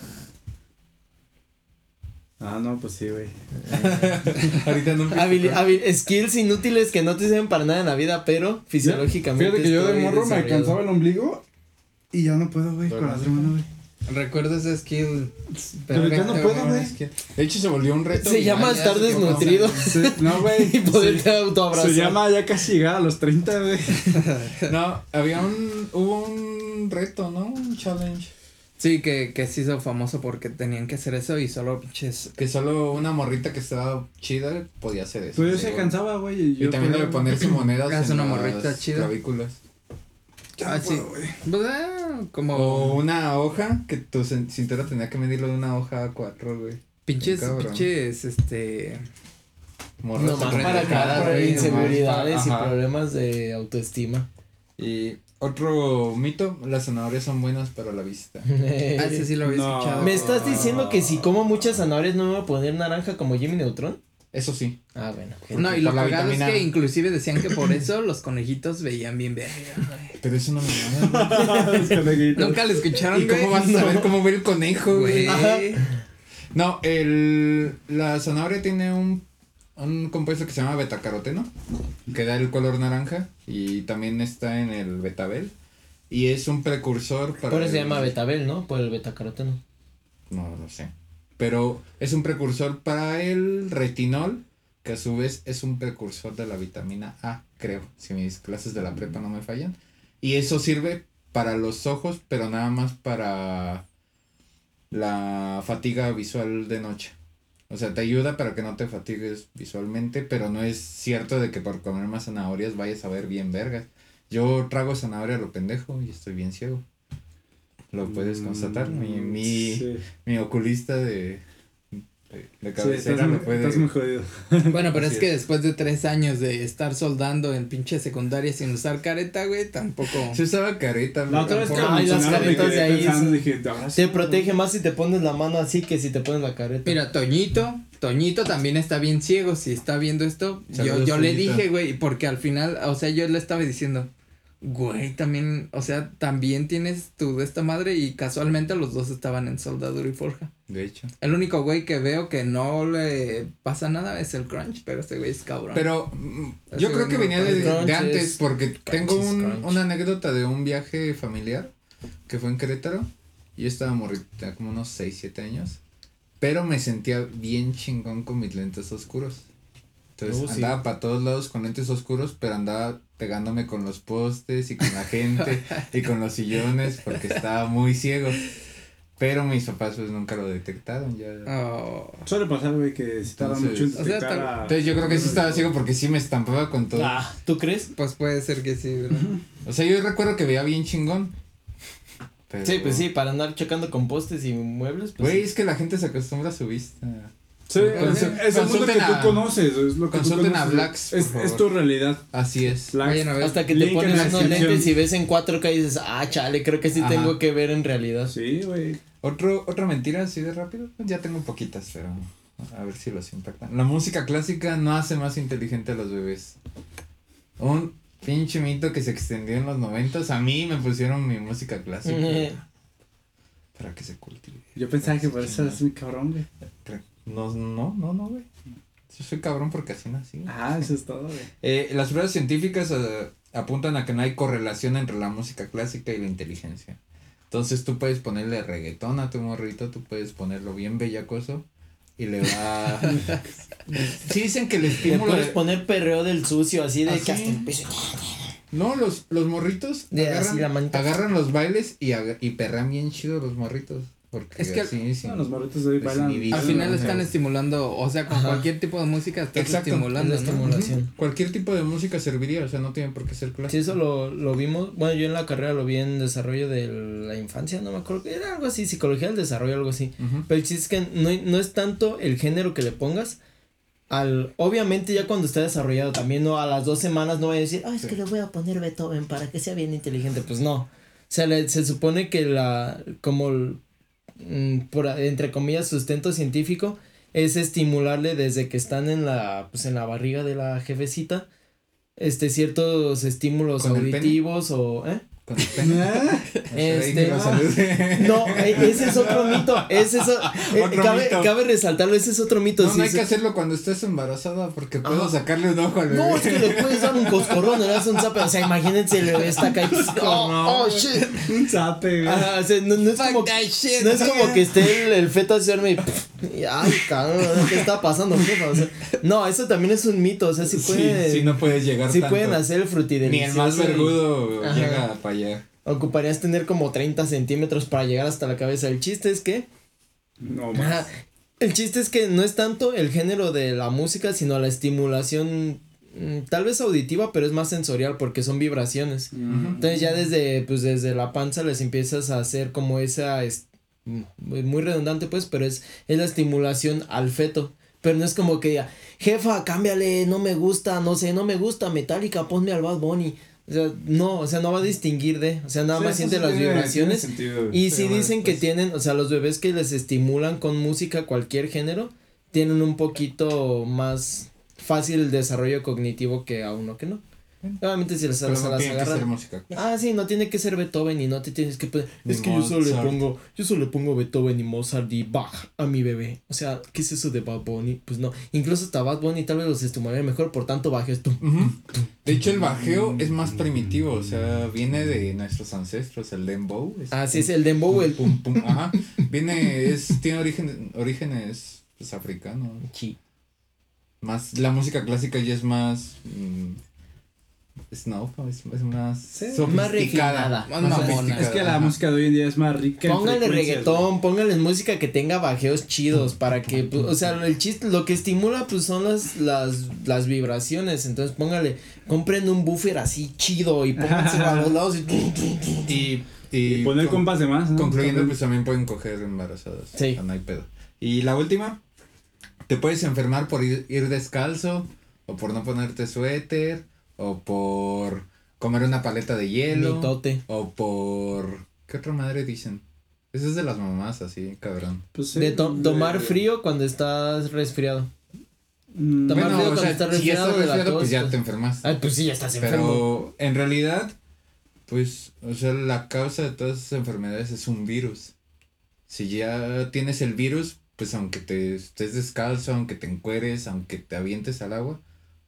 Ah, no, pues sí, güey. Ahorita no. habili- habil- skills inútiles que no te sirven para nada en la vida, pero fisiológicamente. Fíjate que yo de morro me alcanzaba el ombligo y ya no puedo, güey, con la otra mano, güey. Recuerdo ese skill. Pero ya no puedo, güey. De hecho, se volvió un reto. Se llama estar desnutrido Sí, no, güey. y poderte Se, autoabrazar. se llama ya casi llegar a los 30, güey. No, había un. Hubo un reto, ¿no? Un challenge. Sí, que, que se hizo famoso porque tenían que hacer eso y solo pinches. Que solo una morrita que estaba chida podía hacer eso. Pues yo se cansaba, güey. Y yo también podía- debe ponerse monedas en una las morrita chida. clavículas. Ya Ah, no sí. puedo, güey. Pues, ah, como. O una hoja que tu cin- cintura tenía que medirlo de una hoja A4, güey. pinches, pinches, este. No más para güey, inseguridades y problemas de autoestima. Y otro mito, las zanahorias son buenas para la vista. Ah, ese sí lo había No. escuchado. ¿Me estás diciendo que si como muchas zanahorias no me voy a poner naranja como Jimmy Neutron? Eso sí. Ah, bueno. No, y lo cagado es que inclusive decían que por eso los conejitos veían bien verga, güey. Pero es una mamada. Los conejitos. Nunca lo escucharon, ¿Y cómo vas a saber cómo ve el conejo, güey? No, el, la zanahoria tiene un, un compuesto que se llama betacaroteno, que da el color naranja y también está en el betabel. Y es un precursor para... Por eso se el- llama betabel, ¿no? Por el betacaroteno. No lo sé. Pero es un precursor para el retinol, que a su vez es un precursor de la vitamina A, creo, si mis clases de la prepa no me fallan. Y eso sirve para los ojos, pero nada más para la fatiga visual de noche. O sea, te ayuda para que no te fatigues visualmente, pero no es cierto de que por comer más zanahorias vayas a ver bien vergas. Yo trago zanahoria a lo pendejo y estoy bien ciego. Lo puedes constatar. Mi, mi, Mm, Sí. mi oculista de, de, de Sí, cabecera estás, lo puede. estás muy jodido. Bueno, pero Así es que es. después de tres años de estar soldando en pinche secundaria sin usar careta, güey, tampoco. Se usaba careta, La otra vez que Ay, las caretas de ahí pensando, dije, sí. Te protege más si te pones la mano así que si te pones la careta. Mira, Toñito, Toñito también está bien ciego. Si está viendo esto, yo, Saludos, yo le Toñito. dije, güey, porque al final, o sea, yo le estaba diciendo, güey, también, o sea, también tienes tú de esta madre y casualmente los dos estaban en soldadura y forja. De hecho. El único güey que veo que no le pasa nada es el crunch, pero este güey es cabrón. Pero Ese yo creo que no venía de, antes es- porque tengo un- una anécdota de un viaje familiar que fue en Querétaro. Y yo estaba morrita, como unos 6, 7 años. Pero me sentía bien chingón con mis lentes oscuros. Entonces Oh, sí. andaba para todos lados con lentes oscuros, pero andaba pegándome con los postes y con la gente y con los sillones porque estaba muy ciego. Pero mis papás pues nunca lo detectaron ya. Oh. Suele pasar, güey, que si tarda mucho en O sea, detectar tal- a- Entonces yo creo que sí estaba ciego porque sí me estampaba con todo. Ah, ¿tú crees? Pues puede ser que sí, ¿verdad? O sea, yo recuerdo que veía bien chingón. Pero- Sí, pues sí, para andar checando con postes y muebles, pues. Güey, sí. es que la gente se acostumbra a su vista. Sí, es, es el mundo que tú a- conoces, es lo que tú consulten a conoces. Blacks, por es, favor. es tu realidad. Así es. Blacks. Vayan a ver. Hasta que te Link pones unos lentes y ves en 4K y dices, ah, chale, creo que sí Ajá. tengo que ver en realidad. Sí, güey. Otro, otra mentira así de rápido. Pues Ya tengo poquitas, pero a ver si los impactan. La música clásica no hace más inteligente a los bebés. Un pinche mito que se extendió en los noventas. A mí me pusieron mi música clásica. para que se cultive. Yo pensaba que por eso es muy cabrón, güey. No, no, no, no, güey. Yo soy cabrón porque así nací. Ah, eso es todo, güey. Eh, las pruebas científicas eh, apuntan a que no hay correlación entre la música clásica y la inteligencia. Entonces tú puedes ponerle reggaetón a tu morrito, tú puedes ponerlo bien bellacoso y le va... sí dicen que el Le estímulo... puedes de- poner perreo del sucio, así de ¿Ah, que hasta empiece. No, los, los morritos agarran, agarran los bailes y, y perran bien chido los morritos. Porque Es que- así, sí. No, los morritos de hoy bailan. Al final están estimulando, o sea, con Ajá. cualquier tipo de música estás Exacto, estimulando, es. Cualquier tipo de música serviría, o sea, no tiene por qué ser clásico. Sí, eso lo, lo vimos. Bueno, yo en la carrera lo vi en desarrollo de la infancia, no me acuerdo. Era algo así, psicología del desarrollo, algo así. Pero el chiste es que no, no es tanto el género que le pongas. Al, obviamente ya cuando está desarrollado también no a las dos semanas no voy a decir, ah, es que le voy a poner Beethoven para que sea bien inteligente. Pues no. O sea, le- se supone que la, como, el, por, entre comillas, sustento científico es estimularle desde que están en la, pues en la barriga de la jefecita, este, ciertos estímulos auditivos o, ¿eh? Con el pene. Este, no, eh, ese es otro mito. Ese es, eh, Otro cabe, mito. cabe resaltarlo, ese es otro mito. No, sí, no hay que hacerlo cuando estés embarazada porque puedo Ajá. sacarle un ojo al bebé. No, es que le puedes dar un coscorrón, le das un zape. O sea, imagínense, el bebé está acá y pues, oh, oh, shit. Un zape, güey. Ajá, o sea, no, no es como, no es como que esté el, el feto así y, pff, ay, cabrón, ¿qué está pasando, jefa? O sea, no, eso también es un mito, o sea, Sí, pueden, sí, no puedes llegar sí tanto. pueden hacer el Ni frutidelicioso. el más vergudo llega para allá. Ocuparías tener como 30 centímetros para llegar hasta la cabeza. El chiste es que No Ajá. más. El chiste es que no es tanto el género de la música, sino la estimulación, mm, tal vez auditiva, pero es más sensorial porque son vibraciones. Entonces ya desde, pues desde la panza les empiezas a hacer como esa, es- muy muy redundante pues, pero es, es la estimulación al feto. Pero no es como que diga, jefa, cámbiale, no me gusta, no sé, no me gusta, Metallica, ponme al Bad Bunny. O sea, no, o sea, no va a distinguir de, o sea, nada Sí, más siente sí las tiene- vibraciones. tiene sentido, güey. Y si dicen que pues. tienen, o sea, los bebés que les estimulan con música cualquier género, tienen un poquito más fácil el desarrollo cognitivo que a uno que no. Obviamente si Pero se no las tiene que ser agarran. Ah, sí, no tiene que ser Beethoven y no te tienes que poner. Ni Es que yo solo le pongo, yo solo le pongo Beethoven y Mozart y Bach a mi bebé. O sea, ¿qué es eso de Bad Bunny? Pues no. Incluso hasta Bad Bunny tal vez los estimularía mejor, por tanto bajes tú. Ujú. De hecho, el bajeo es más primitivo, o sea, viene de nuestros ancestros, el dembow. es Ah, sí, es el dembow, el pum, pum, ajá. Viene, es, tiene origen, orígenes, pues, africanos. Sí. Más, la música clásica ya es más, mm, snob, es, es más más sofisticada. refinada. Más sofisticada, Es que la ajá. música de hoy en día es más rica. frecuencias, reggaetón, póngale música que tenga bajeos chidos para que, pues, o sea, el chiste, lo que estimula pues son las, las, las vibraciones, entonces póngale, compren un buffer así chido y pónganse a los lados y... Y, y, Y poner con- compas de más. ¿no? Concluyendo, También. pues también pueden coger embarazadas. Sí. sea, no hay pedo. Y la última, te puedes enfermar por ir, ir descalzo, o por no ponerte suéter, o por comer una paleta de hielo, Mitote. o por... ¿Qué otra madre dicen? Eso es de las mamás, así, cabrón. Pues, De eh, to- tomar frío cuando estás resfriado. Mm, Tomar bueno, frío o cuando sea, estás si ya estás resfriado de pues ya pues. te enfermas. Ay, pues sí, ya estás enfermo. Pero en realidad, pues, o sea, la causa de todas esas enfermedades es un virus. Si ya tienes el virus, pues aunque te estés descalzo, aunque te encueres, aunque te avientes al agua,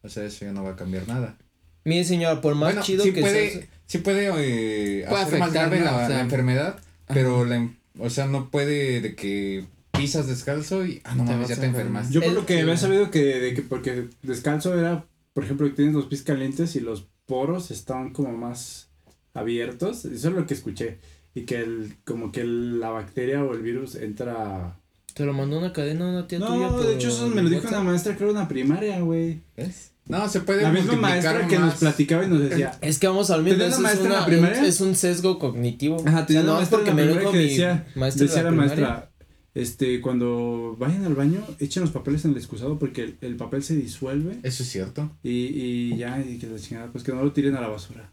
o sea, eso ya no va a cambiar nada. Mire, señora, por más bueno, chido sí que puede, sea. sí puede, eh, Puede hacer más afectar, grave ¿no? la, O sea, la enfermedad, pero la, o sea, no puede de que pisas descalzo y, ah, no Te mames, ya te enfermas. Yo lo que había sabido que, de que porque descalzo era, por ejemplo, que tienes los pies calientes y los poros están como más abiertos. Eso es lo que escuché. Y que el, como que el- la bacteria o el virus entra. Te lo mandó una cadena una tía tuya. No, de hecho eso me lo dijo WhatsApp. una maestra, creo, en la primaria, güey. ¿Ves? No, se puede La misma maestra que nos platicaba y nos decía. Es que vamos al mismo. ¿Tenías Eso una es, maestra en la una- es un sesgo cognitivo. Ajá, tenía O sea, una no es maestra porque en la me lo decía, maestra de decía la la maestra, este, cuando vayan al baño, echen los papeles en el excusado porque el, el papel se disuelve Eso es cierto. y, y ya, y que la chingada, pues que no lo tiren a la basura.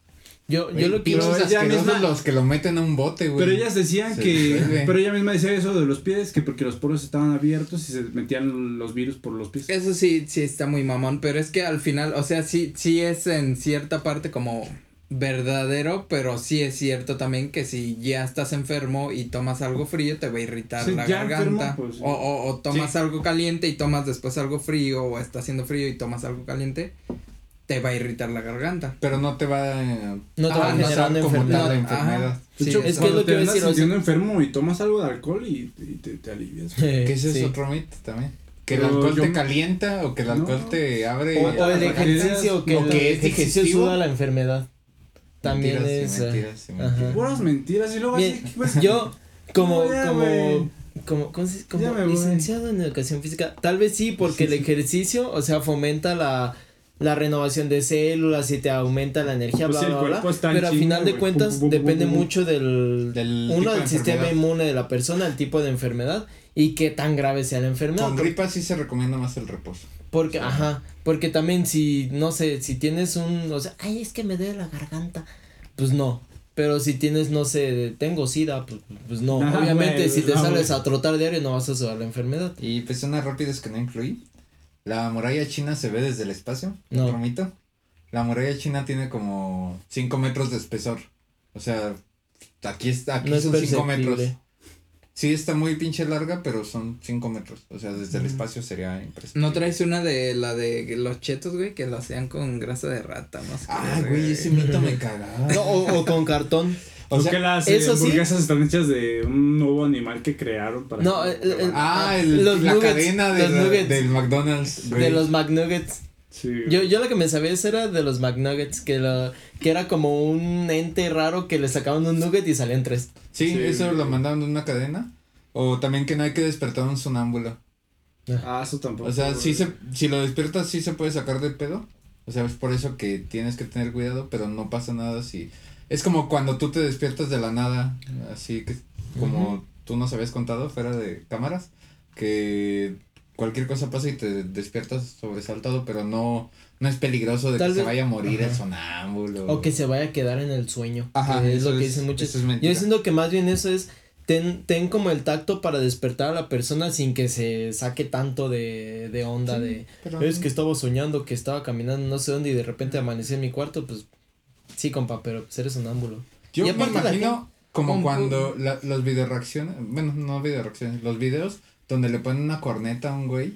Yo, yo lo que Pero ella misma- los que lo meten a un bote, güey. Pero ellas decían Se que, pero ella misma decía eso de los pies, que porque los poros estaban abiertos y se metían los virus por los pies. Eso sí, sí está muy mamón, pero es que al final, o sea, sí, sí es en cierta parte como verdadero, pero sí es cierto también que si ya estás enfermo y tomas algo frío te va a irritar Sí, la garganta. enfermo, pues, sí. o, o, o tomas algo caliente y tomas después algo frío, o está haciendo frío y tomas algo caliente, te va a irritar la garganta. Pero no te va a... No te va a como enfermedad. tal la Ajá. enfermedad. De hecho, es que es lo que decir, sintiendo enfermo y tomas algo de alcohol y, y te, te alivias. Que ese Sí. es otro mito también. Que el alcohol yo- te calienta o que el alcohor No. te abre. O, o el ejercicio, que lo el ejercicio suda la enfermedad. también es. mentiras mentiras. Puras mentiras y luego Bien, así. pues, Yo, como, como, como, ¿cómo se- como voy. licenciado en educación física, tal vez sí, porque el ejercicio, o sea, fomenta la, la renovación de células y te aumenta la energía, Pues bla, sí, bla, bla, pero a chinga, final de cuentas depende mucho del, Del uno, de del sistema inmune de la persona, el tipo de enfermedad y qué tan grave sea la enfermedad. Con gripa sí se recomienda más el reposo. Porque, ajá, porque también si, no sé, si tienes un, o sea, ay, es que me duele la garganta, pues no. Pero si tienes, no sé, tengo sida, pues, pues no. Ah, Obviamente, si te no, sales a trotar diario no vas a sudar la enfermedad. Y pues unas rápidas que no incluí. La muralla china se ve desde el espacio. No. Otro mito. La muralla china tiene como 5 metros de espesor. O sea, aquí está, aquí No es son 5 metros. Sí, está muy pinche larga, pero son 5 metros. O sea, desde el espacio sería impresionante. ¿No traes una de la de los chetos, güey? Que lo hacían con grasa de rata, sé qué, Ay, güey, ese mito me cagaba. No, o, o con cartón. O ¿Por sea, qué las eh, eso sí. hamburguesas están hechas de un nuevo animal que crearon para. No, el- el- ah, el, los la nuggets, cadena de los la- nuggets. del McDonald's. güey. De los McNuggets. Sí. Yo, yo lo que me sabía eso era de los McNuggets, que lo, que era como un ente raro que le sacaban un nugget y salían tres. Sí, Sí, eso güey. lo mandaron de una cadena. O también que no hay que despertar un sonámbulo. Ah, eso tampoco. O sea, güey. sí se, si lo despiertas sí se puede sacar de pedo. O sea, es por eso que tienes que tener cuidado, pero no pasa nada si... Es como cuando tú te despiertas de la nada, así que como tú nos habías contado fuera de cámaras, que cualquier cosa pasa y te despiertas sobresaltado, pero no, no es peligroso de Tal que se vaya a morir el Ajá. sonámbulo. O que se vaya a quedar en el sueño. Ajá, que es lo que es- dicen muchos. es. Yo siento que más bien eso es. Ten, ten como el tacto para despertar a la persona sin que se saque tanto de, de onda Sí, de. pero- Es que estaba soñando que estaba caminando no sé dónde y de repente amanecí en mi cuarto, pues. Sí, compa, pero pues eres sonámbulo. Yo Y me imagino como cuando la, los video reacciones, bueno, no video reacciones, los videos donde le ponen una corneta a un güey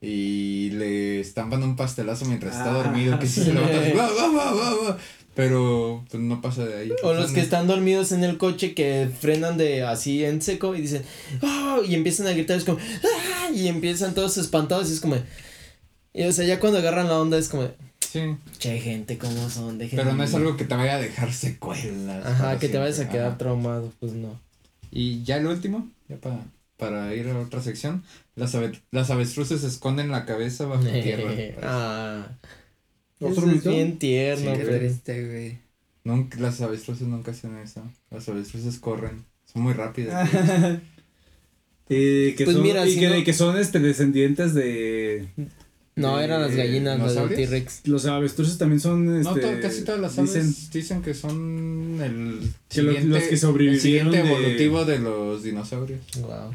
y le estampan un pastelazo mientras está Ah, dormido, que si sí. se levanta, pero pues no pasa de ahí. O los que están dormidos en el coche que frenan de así en seco y dicen, "Ah", y empiezan a gritar, es como, "Ah", y empiezan todos espantados y es como, y o sea, ya cuando agarran la onda es como, Sí, che, gente, ¿cómo son? Dejen pero no es vivir". algo que te vaya a dejar secuelas. Ajá, que te vayas a quedar Ajá. traumado, pues no. Y ya el último, ya para, para ir a otra sección, las, ave- las avestruces esconden la cabeza bajo tierra. ah. ¿Otro Eso es mito? bien tierno, pero- triste, güey. Nunca, las avestruces nunca hacen eso. Las avestruces corren. Son muy rápidas. Y que Pues son, mira, y si que, no- que son este descendientes de No, eran las Eh, gallinas, las del. T-Rex. los avestruces también son no, este, to- casi todas las aves dicen dicen, que son el Que lo- siguiente, los que el sobrevivieron siguiente de- evolutivo de los dinosaurios. Wow.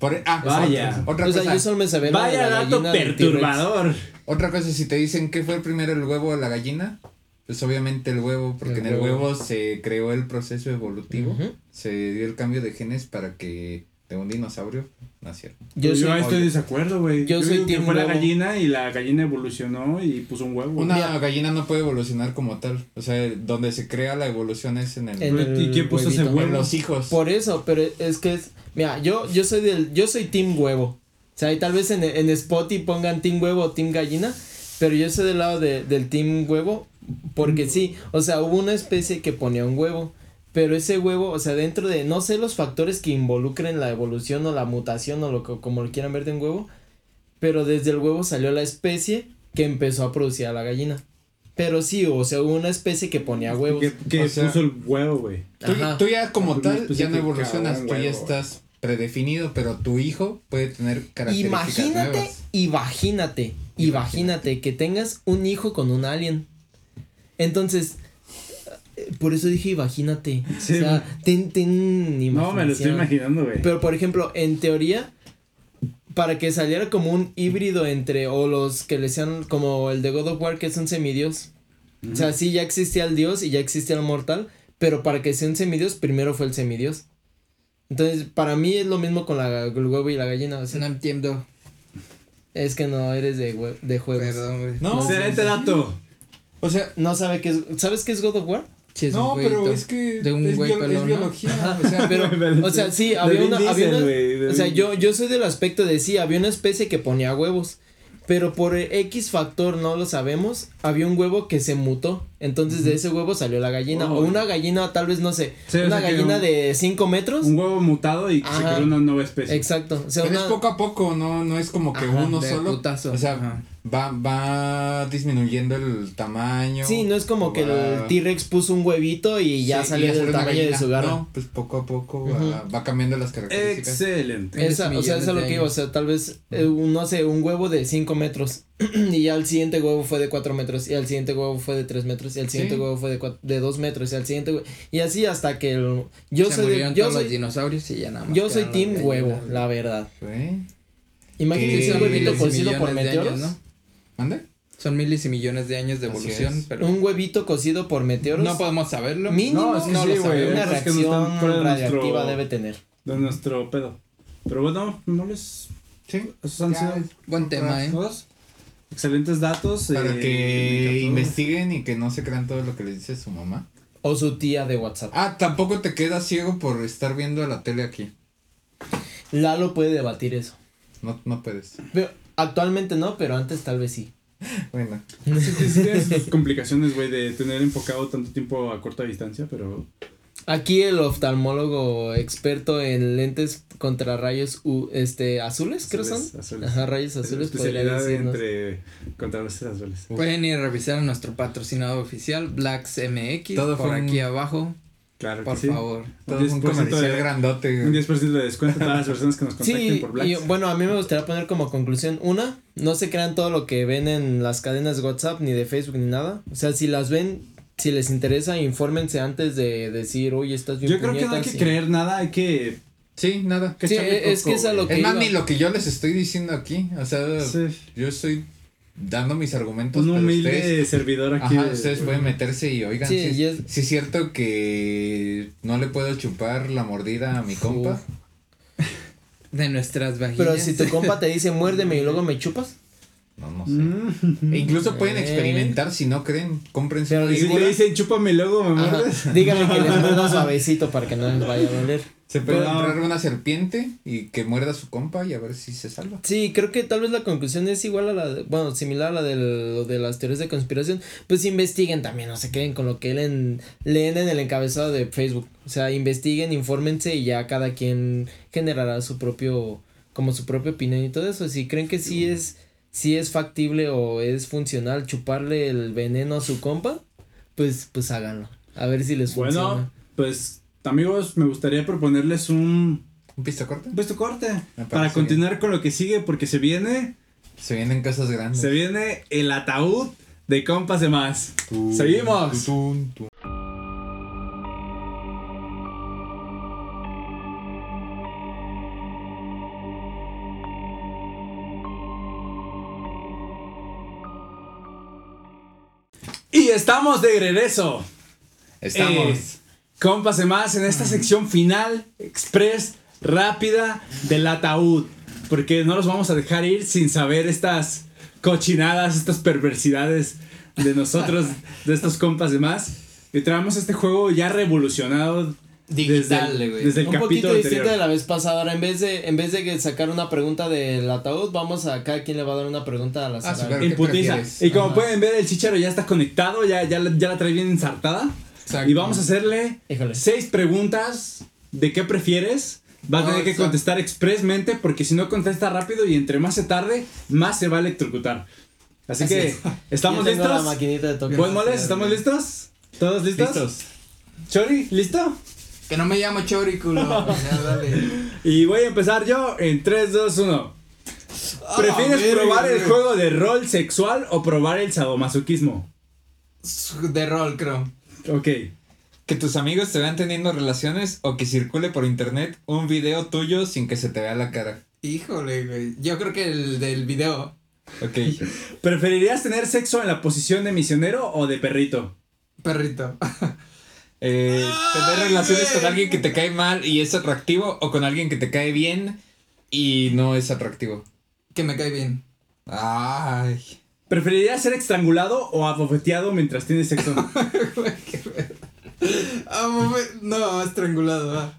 Por, e- ah, Vaya. Otra, otra O sea, cosa. yo solo me sabía la de Vaya dato perturbador. Otra cosa, si te dicen que fue primero el huevo o la gallina, pues obviamente el huevo, porque El en el huevo. se creó el proceso evolutivo, se dio el cambio de genes para que de un dinosaurio naciera. Yo Yo, soy, estoy de desacuerdo, güey. Yo soy digo que team fue la gallina y la gallina evolucionó y puso un huevo. Una Mira. gallina no puede evolucionar como tal, o sea, donde se crea la evolución es en el... En ¿Y quién puso ese huevo? los hijos. Por eso, pero es que es, mira, yo, yo soy del, yo soy team huevo. O sea, y tal vez en, en Spotify pongan team huevo o team gallina, pero yo soy del lado de, del team huevo, porque sí, o sea, hubo una especie que ponía un huevo, pero ese huevo, o sea, dentro de, no sé los factores que involucren la evolución o la mutación o lo que, como lo quieran ver de un huevo, pero desde el huevo salió la especie que empezó a producir a la gallina. Pero sí, o sea, hubo una especie que ponía huevos. Que, que O sea- puso el huevo, güey. Tú, ya como tal ya no evolucionas, tú ya estás predefinido, pero tu hijo puede tener características Imagínate, nuevas. imagínate, imagínate que tengas un hijo con un alien. Entonces, por eso dije imagínate. Sí. O sea, ten, ten No, me lo estoy imaginando, güey. Pero por ejemplo, en teoría, para que saliera como un híbrido entre, o los que le sean como el de God of War, que es un semidios. O sea, sí, ya existía el dios y ya existía el mortal, pero para que sea un semidios, primero fue el semidios. Entonces, para mí es lo mismo con la, el huevo y la gallina. O sea, No entiendo. es que no eres de, de juegos. Perdón, güey. No, Excelente dato. o sea, No sabe qué es. ¿Sabes qué es God of War? Es no, pero es que de un es, güey bio- es pelón, ¿no? biología, o sea, Pero, o sea, sí, había una, había una- o sea, yo, yo soy del aspecto de sí, había una especie que ponía huevos, pero por X factor no lo sabemos, había un huevo que se mutó. Entonces de ese huevo salió la gallina. O una gallina, tal vez, no sé, Sí, o una gallina un- de 5 metros. Un huevo mutado y se creó una nueva especie. Exacto. O sea, Pero una- es poco a poco, no, no es como que Ajá, uno de solo. putazo, O sea, ajá. Va, va disminuyendo el tamaño. Sí, no es como que el T-Rex puso un huevito y ya Sí, salió del tamaño de su garra. No, pues poco a poco va, va cambiando las características. Excelente. Esa, o sea, eso es lo que digo, o sea, tal vez, eh, un, no sé, un huevo de 5 metros y ya el siguiente huevo fue de 4 metros y al siguiente huevo fue de 3 metros y al siguiente Sí. huevo fue de, cua- de 2 metros y al siguiente hue- y así hasta que el, yo se soy murieron yo todos soy, los dinosaurios y ya nada más. yo soy team huevo, la verdad. ¿Sí? Imagínense un huevito cocido por meteoros. años, ¿no? ¿Mande? Son miles y millones de años de evolución, es. pero Un huevito cocido por meteoros. no podemos saberlo. Mínimo No, es que no sí, lo güey. sabemos. una es que no están reacción de radiactiva nuestro- debe tener. De nuestro pedo. Pero bueno, no les. Sí. Esos han Ya, sido. Buen tema, ¿eh? todos. Excelentes datos. Para eh, que investiguen y que no se crean todo lo que les dice su mamá. O su tía de WhatsApp. Ah, tampoco te quedas ciego por estar viendo la tele aquí. Lalo puede debatir eso. No, no puedes. Pero actualmente no, pero antes tal vez sí. Bueno. Sí, sí, sí, tiene sus complicaciones, güey, de tener enfocado tanto tiempo a corta distancia, pero. Aquí el oftalmólogo experto en lentes contra rayos u- este azules, creo son. Azules, azules. Ajá, rayos azules podría especialidad entre contrarrestes azules. Pueden ir a revisar a nuestro patrocinador oficial, Blacks MX, Todo por fue un- aquí abajo, Claro por que sí. favor. Todo es un 10% de- comercial Un grandote. 10% de descuento a todas las personas que nos contacten Sí, por Blacks. y bueno, a mí me gustaría poner como conclusión, una, no se crean todo lo que ven en las cadenas de WhatsApp ni de Facebook ni nada. O sea, si las ven, si les interesa, infórmense antes de decir, oye, estás bien Yo creo que no hay que puñetas", y- creer nada, hay que. Sí, nada. que Sí, es que es a lo que Es más, iba. ni lo que yo les estoy diciendo aquí. O sea, Sí. yo estoy dando mis argumentos. Un pero humilde ustedes- servidor aquí. Ajá, de- ustedes pueden meterse y oigan, Sí, sí, y es- cierto que no le puedo chupar la mordida a mi compa. De nuestras vaginas. Pero si tu compa te dice, muérdeme y luego me chupas. No, no sé. Mm. E incluso pueden Eh. experimentar si no creen, cómprense Pero una si le dicen chúpame luego me muerdes. Díganle que les muerda suavecito para que no les vaya a doler. Se puede Pero- comprar una serpiente y que muerda a su compa y a ver si se salva. Sí, creo que tal vez la conclusión es igual a la, de- bueno, similar a la del- lo de las teorías de conspiración. Pues investiguen también, no se queden con lo que leen, leen en el encabezado de Facebook. O sea, investiguen, infórmense y ya cada quien generará su propio, como su propia opinión y todo eso. Si creen que sí es, sí es factible o es funcional chuparle el veneno a su compa, pues, pues háganlo. A ver si les Bueno, funciona. pues amigos, me gustaría proponerles un ¿Un pista corta? un puesto corte parece para bien. continuar con lo que sigue porque se viene Se vienen cosas grandes. se viene el ataúd de compas de más. Seguimos. Y estamos de regreso. Estamos. Eh, compas de más en esta sección final, express, rápida del ataúd. Porque no los vamos a dejar ir sin saber estas cochinadas, estas perversidades de nosotros, de estos compas de más. Y traemos este juego ya revolucionado Digital, desde, desde el un poquito capítulo distinto anterior. de la vez pasada. Ahora, en vez de, en vez de sacar una pregunta del ataúd, vamos a cada quien le va a dar una pregunta a la Ah. Y como Ajá. pueden ver, el chicharo ya está conectado, ya, ya, la- ya la trae bien ensartada. Exacto. Y vamos a hacerle Híjole. seis preguntas de qué prefieres. Va a Oh, tener que contestar expresmente porque si no contesta rápido y entre más se tarde, más se va a electrocutar. Así, Así que, es. ¿estamos Yo tengo listos? la maquinita de toque. Buen moles, ¿estamos listos? ¿Todos listos? Listos. Chori, ¿listo? Que no me llamo Chori, culo. Y voy a empezar yo en 3, 2, 1. ¿Prefieres probar el juego de rol sexual o probar el sadomasoquismo? De rol, creo. Ok. Que tus amigos te vean teniendo relaciones o que circule por internet un video tuyo sin que se te vea la cara. Híjole, güey. Yo creo que el del video. Ok. ¿Preferirías tener sexo en la posición de misionero o de perrito? Perrito. Eh, tener relaciones con alguien que te cae mal y es atractivo o con alguien que te cae bien y no es atractivo. que me cae bien. Ay. ¿Preferirías ser estrangulado o abofeteado mientras tienes sexo? No, estrangulado.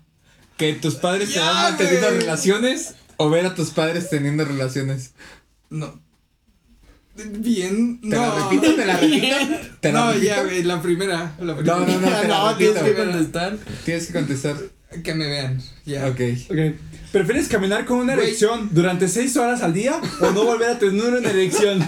Que tus padres te Ya, vean teniendo güey. relaciones o ver a tus padres teniendo relaciones. No. Bien. ¿Te no. la repito? ¿Te la repito? ¿Te la no, repito? ya, güey, la primera. La primera. No, no, no, te la no, tienes que contestar. Tienes que contestar. Que me vean. Ya. Ok. Ok. ¿Prefieres caminar con una Güey. erección durante 6 horas al día o no volver a tener una erección?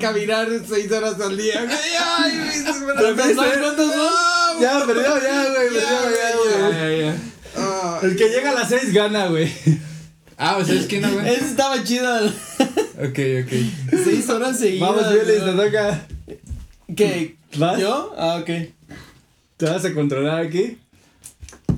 Caminar seis horas al día. Ay, güey, ¿Cuántas más? Ya, perdió, ya, güey, Ya, perdió, ya, güey, El que llega a las 6 gana, güey. Ah, o sea, es que no, güey. Ese estaba chido. Ok, ok. Seis horas seguidas. Vamos, Violis, te toca. ¿Qué? ¿Vas? ¿Yo? Ah, ok. ¿Te vas a controlar aquí?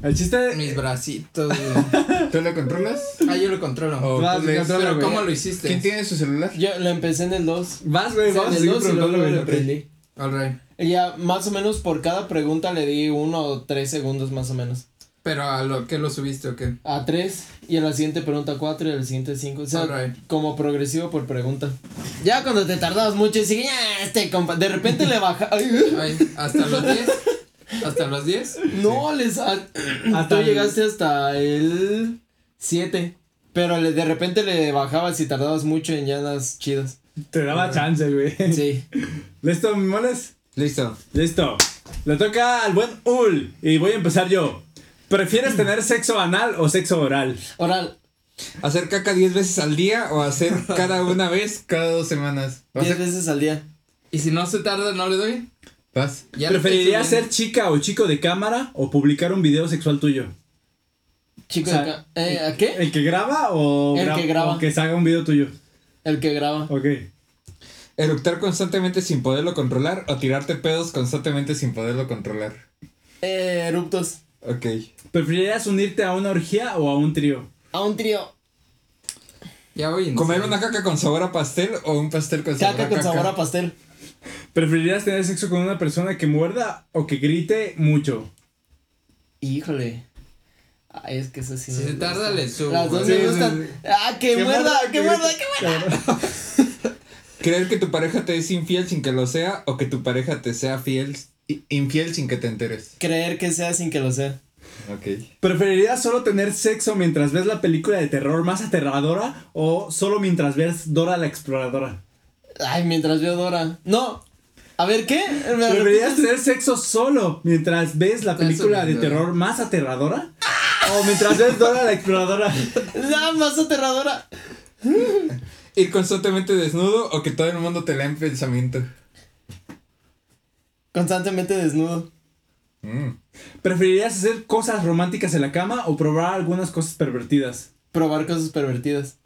El chiste. mis bracitos, güey. ¿Tú lo controlas? Ah, yo lo controlo. O Vas, tú lees? controla, Pero güey. ¿cómo lo hiciste? ¿Quién tiene su celular? Yo lo empecé en el 2. Vas, güey, vamos en el seguir 2 y luego lo aprendí. Alright. Ya más o menos por cada pregunta le di uno o tres segundos más o menos. Pero a lo que lo subiste o qué? A tres y a la siguiente pregunta cuatro y a la siguiente cinco. O sea, Alright. como progresivo por pregunta. Ya cuando te tardabas mucho y sigue, ya, este compa. De repente le baja. Ay, Ay, hasta los 10. Hasta los 10. no, les. a- Hasta Tú el- llegaste hasta el 7. Pero le- de repente le bajabas y tardabas mucho en llanas chidas. Te daba chance, güey. Sí. ¿Listo, mi moles? Listo. Listo. Le toca al buen Ul. Y voy a empezar yo. ¿Prefieres tener sexo anal o sexo oral? Oral, ¿Hacer caca 10 veces al día o hacer cada una vez cada dos semanas? ¿Vas? 10 a- veces al día. Y si no se tarda, no le doy. ¿Vas? Ya ¿Preferirías ser chica o chico de cámara o publicar un video sexual tuyo? Chico, O sea, de. Eh, ¿A qué? ¿El que graba o, El que graba. o que se haga un video tuyo? El que graba. Ok. ¿Eructar constantemente sin poderlo controlar o tirarte pedos constantemente sin poderlo controlar? Eh, eruptos. Ok. ¿Preferirías unirte a una orgía o a un trío? A un trío. Ya voy. ¿Comer una caca con sabor a pastel o un pastel con sabor Caca a con caca? sabor a pastel. ¿Preferirías tener sexo con una persona que muerda o que grite mucho? Híjole. Ay, es que eso sí Si se gusta. tarda, le subo. Las dos Sí, me sí, gustan. Ah, que Que muerda, que muerda, que muerda. ¿Creer que tu pareja te es infiel sin que lo sea o que tu pareja te sea fiel, infiel sin que te enteres? Creer que sea sin que lo sea. Ok. ¿Preferirías solo tener sexo mientras ves la película de terror más aterradora o solo mientras ves Dora la exploradora? Ay, mientras veo Dora. No. A ver, ¿qué? ¿Me ¿Preferirías repites? tener sexo solo mientras ves la película de terror más aterradora? ¿O mientras ves Dora la exploradora? La más aterradora. ¿Ir constantemente desnudo o que todo el mundo te lea en pensamiento? Constantemente desnudo. Mm. ¿Preferirías hacer cosas románticas en la cama o probar algunas cosas pervertidas? Probar cosas pervertidas.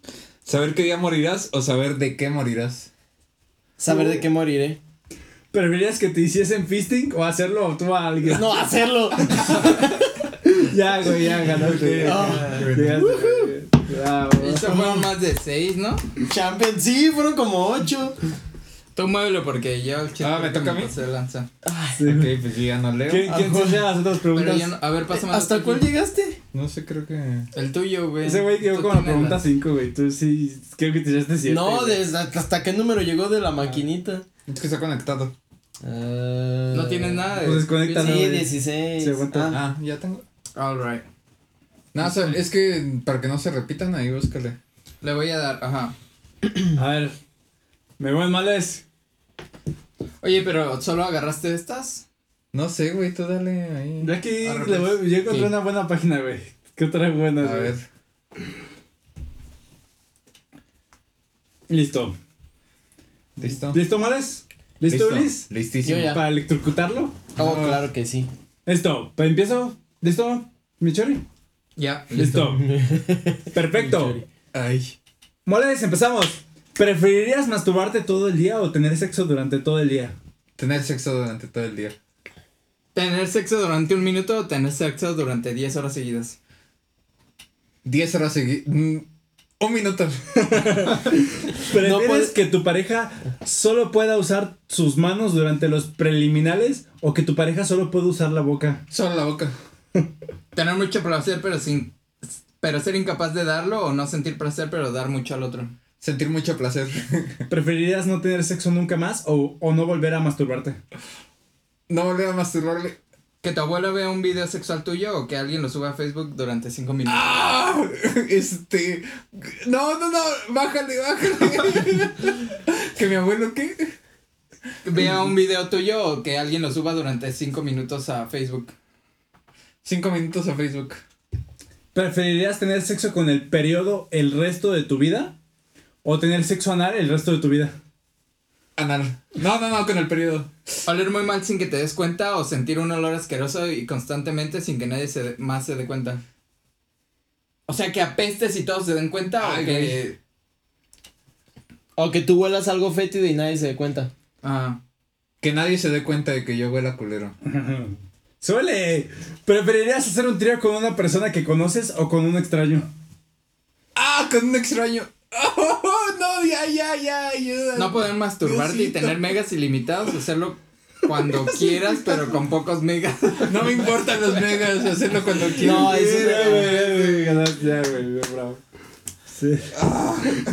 ¿Saber qué día morirás o saber de qué morirás? Saber de qué moriré. ¿Preferirías que te hiciesen fisting o hacerlo tú a alguien? No, hacerlo. Ya, güey, ya ganaste. Ah. Llegaste, güey. Bravo. Eso fueron más de 6, ¿no? Champion, sí, fueron como ocho. Tú muévelo porque yo el chiste Ah, ¿me toca a mí? de lanza. Sí. Ok, pues yo ya no leo. ¿Quién, quién se las otras preguntas? no, a ver, pásame ¿Hasta cuál llegaste? No sé, creo que... El tuyo, güey. Ese güey quedó con la pregunta 5, güey. Tú sí, creo que te echaste 7. No, desde hasta qué número llegó de la maquinita. Es que está conectado. Ah, No tienes nada. Pues desconecta, Sí, no, güey. 16. Se aguanta. Ah, Ah, ya tengo. Alright. No, o sea, es que para que no se repitan ahí, búscale. Le voy a dar, ajá. A ver. Me voy males. Oye, pero ¿solo agarraste estas? No sé, güey, tú dale ahí. Yo aquí le pues. voy, yo encontré Sí. una buena página, güey. ¿Qué otra buena? A ver. Listo. ¿Listo? ¿Listo, males? ¿Listo, Ulis? Listísimo. ¿Para electrocutarlo? Oh, No. claro que sí. Listo. ¿Pues empiezo? ¿Listo? ¿Mi chori? Ya. Listo. Perfecto. Ay. Moles, empezamos. ¿Preferirías masturbarte todo el día o tener sexo durante todo el día? Tener sexo durante todo el día. ¿Tener sexo durante un minuto o tener sexo durante 10 horas seguidas? 10 horas seguidas. un minuto. ¿Prefieres No puedes- que tu pareja solo pueda usar sus manos durante los preliminares o que tu pareja solo pueda usar la boca? Solo la boca. Tener mucho placer, pero sin. Pero ser incapaz de darlo o no sentir placer, pero dar mucho al otro. Sentir mucho placer. ¿Preferirías no tener sexo nunca más o, o no volver a masturbarte? no volver a masturbarle. Que tu abuelo vea un video sexual tuyo o que alguien lo suba a Facebook durante cinco minutos. ¡Ah! Este. No, no, no. Bájale, bájale. ¿Que mi abuelo qué? Vea un video tuyo o que alguien lo suba durante cinco minutos a Facebook. Cinco minutos a Facebook. ¿Preferirías tener sexo con el periodo el resto de tu vida? ¿O tener sexo anal el resto de tu vida? Anal. No, no, no, con el periodo. Oler muy mal sin que te des cuenta o sentir un olor asqueroso y constantemente sin que nadie se de- más se dé cuenta. O sea, que apestes y todos se den cuenta Ay, o que... O que tú huelas algo fétido y nadie se dé cuenta. Ah, Que nadie se dé cuenta de que yo huela culero. Suele. ¿Preferirías hacer un trío con una persona que conoces o con un extraño? ¡Ah! Con un extraño. ¡Oh, no! Ya, ya, ya, ayuda. no poder masturbarte y tener megas ilimitados, hacerlo cuando quieras, pero con pocos megas. No me importan los megas, hacerlo cuando quieras. No, eso ganaste, ya, güey, bravo. Sí.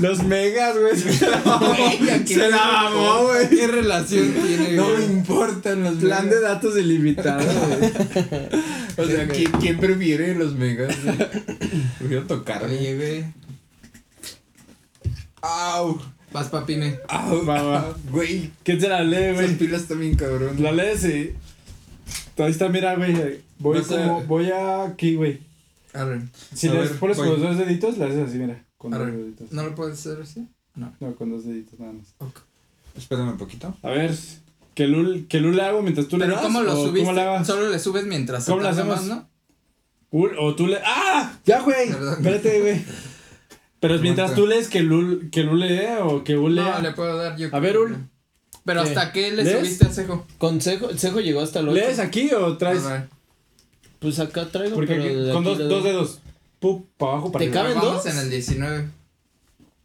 Los megas, güey. Se la, se la mamó, güey. ¿Qué relación tiene? No me importan los Plan de datos ilimitado, güey. O sea, ¿quién, quién prefiere los megas? Prefiero tocarme. Güey. Au. Vas, papime. ¡Au! Va, va. Güey, ¿Quién se la lee, esas güey? pilas también cabrón. La lees y. Ahí está, mira, güey. Voy No sé. como. Voy aquí, güey. Arre. Si le pones con los dos deditos, le haces así, mira. Con Arre. dos deditos. ¿No lo puedes hacer así? No, con dos deditos nada más. Espérame un poquito. A ver, que Lul, que Lul le hago mientras tú le Pero das. ¿cómo lo subiste? ¿Cómo le hagas? Solo le subes mientras ¿Cómo lo hacemos? más, ¿no? Ul- o tú le. ¡Ah! Ya, güey. Perdón. Espérate, güey. Pero es mientras tú lees que Lul, que Lul lee o que Ul lea. No, le puedo dar yo. A ver, Ul. Pero ¿Qué? hasta qué le ¿Lees? subiste al cejo. Consejo, el cejo llegó hasta el otro. ¿Lees aquí o traes? A ver. Pues acá traigo, Porque pero aquí- de con aquí dos, le dos dedos. Pup, para abajo, para ¿Te arriba. caben Vamos dos? en el 19.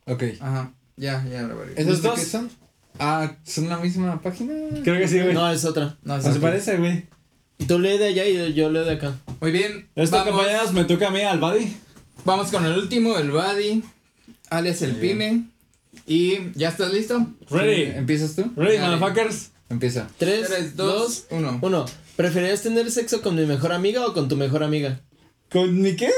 Ok. Ajá. Ya, ya lo veré. ¿Esos qué son? Ah, ¿son la misma página? Creo que sí, güey. No, es otra. No, ¿No sí. se parece, güey? Tú lee de allá y yo, leo de acá. Muy bien. Esto, vamos, compañeros, me toca a mí, al buddy. Vamos con el último, el Buddy. Alias el Pime. Y ¿ya estás listo? Ready. ¿Empiezas tú? Ready, Dale. motherfuckers. Empieza. 3, 3, 2, 2, 1. 1. ¿Preferirías tener sexo con mi mejor amiga o con tu mejor amiga? ¿Con mi qué?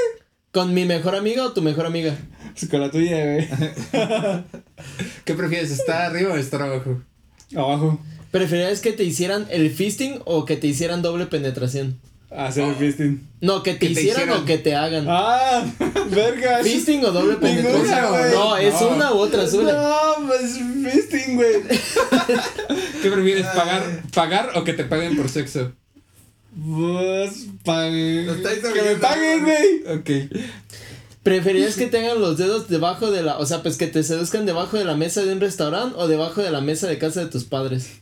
¿Con mi mejor amiga o tu mejor amiga? Pues con la tuya, güey. ¿Qué prefieres, estar arriba o estar abajo? Abajo. ¿Preferirías que te hicieran el fisting o que te hicieran doble penetración? Hacer el fisting. No, que te, Que te hicieran, o que te hagan. ¡Ah! ¡Vergas! ¿Fisting o doble Ninguna, penetración? güey. No, es No. una u otra, es una. No, pues fisting, güey. ¿Qué prefieres, pagar, pagar o que te paguen por sexo? Pues paguen. Que me paguen, güey. Ok. ¿Preferirías que tengan los dedos debajo de la. O sea, pues que te seduzcan debajo de la mesa de un restaurante o debajo de la mesa de casa de tus padres?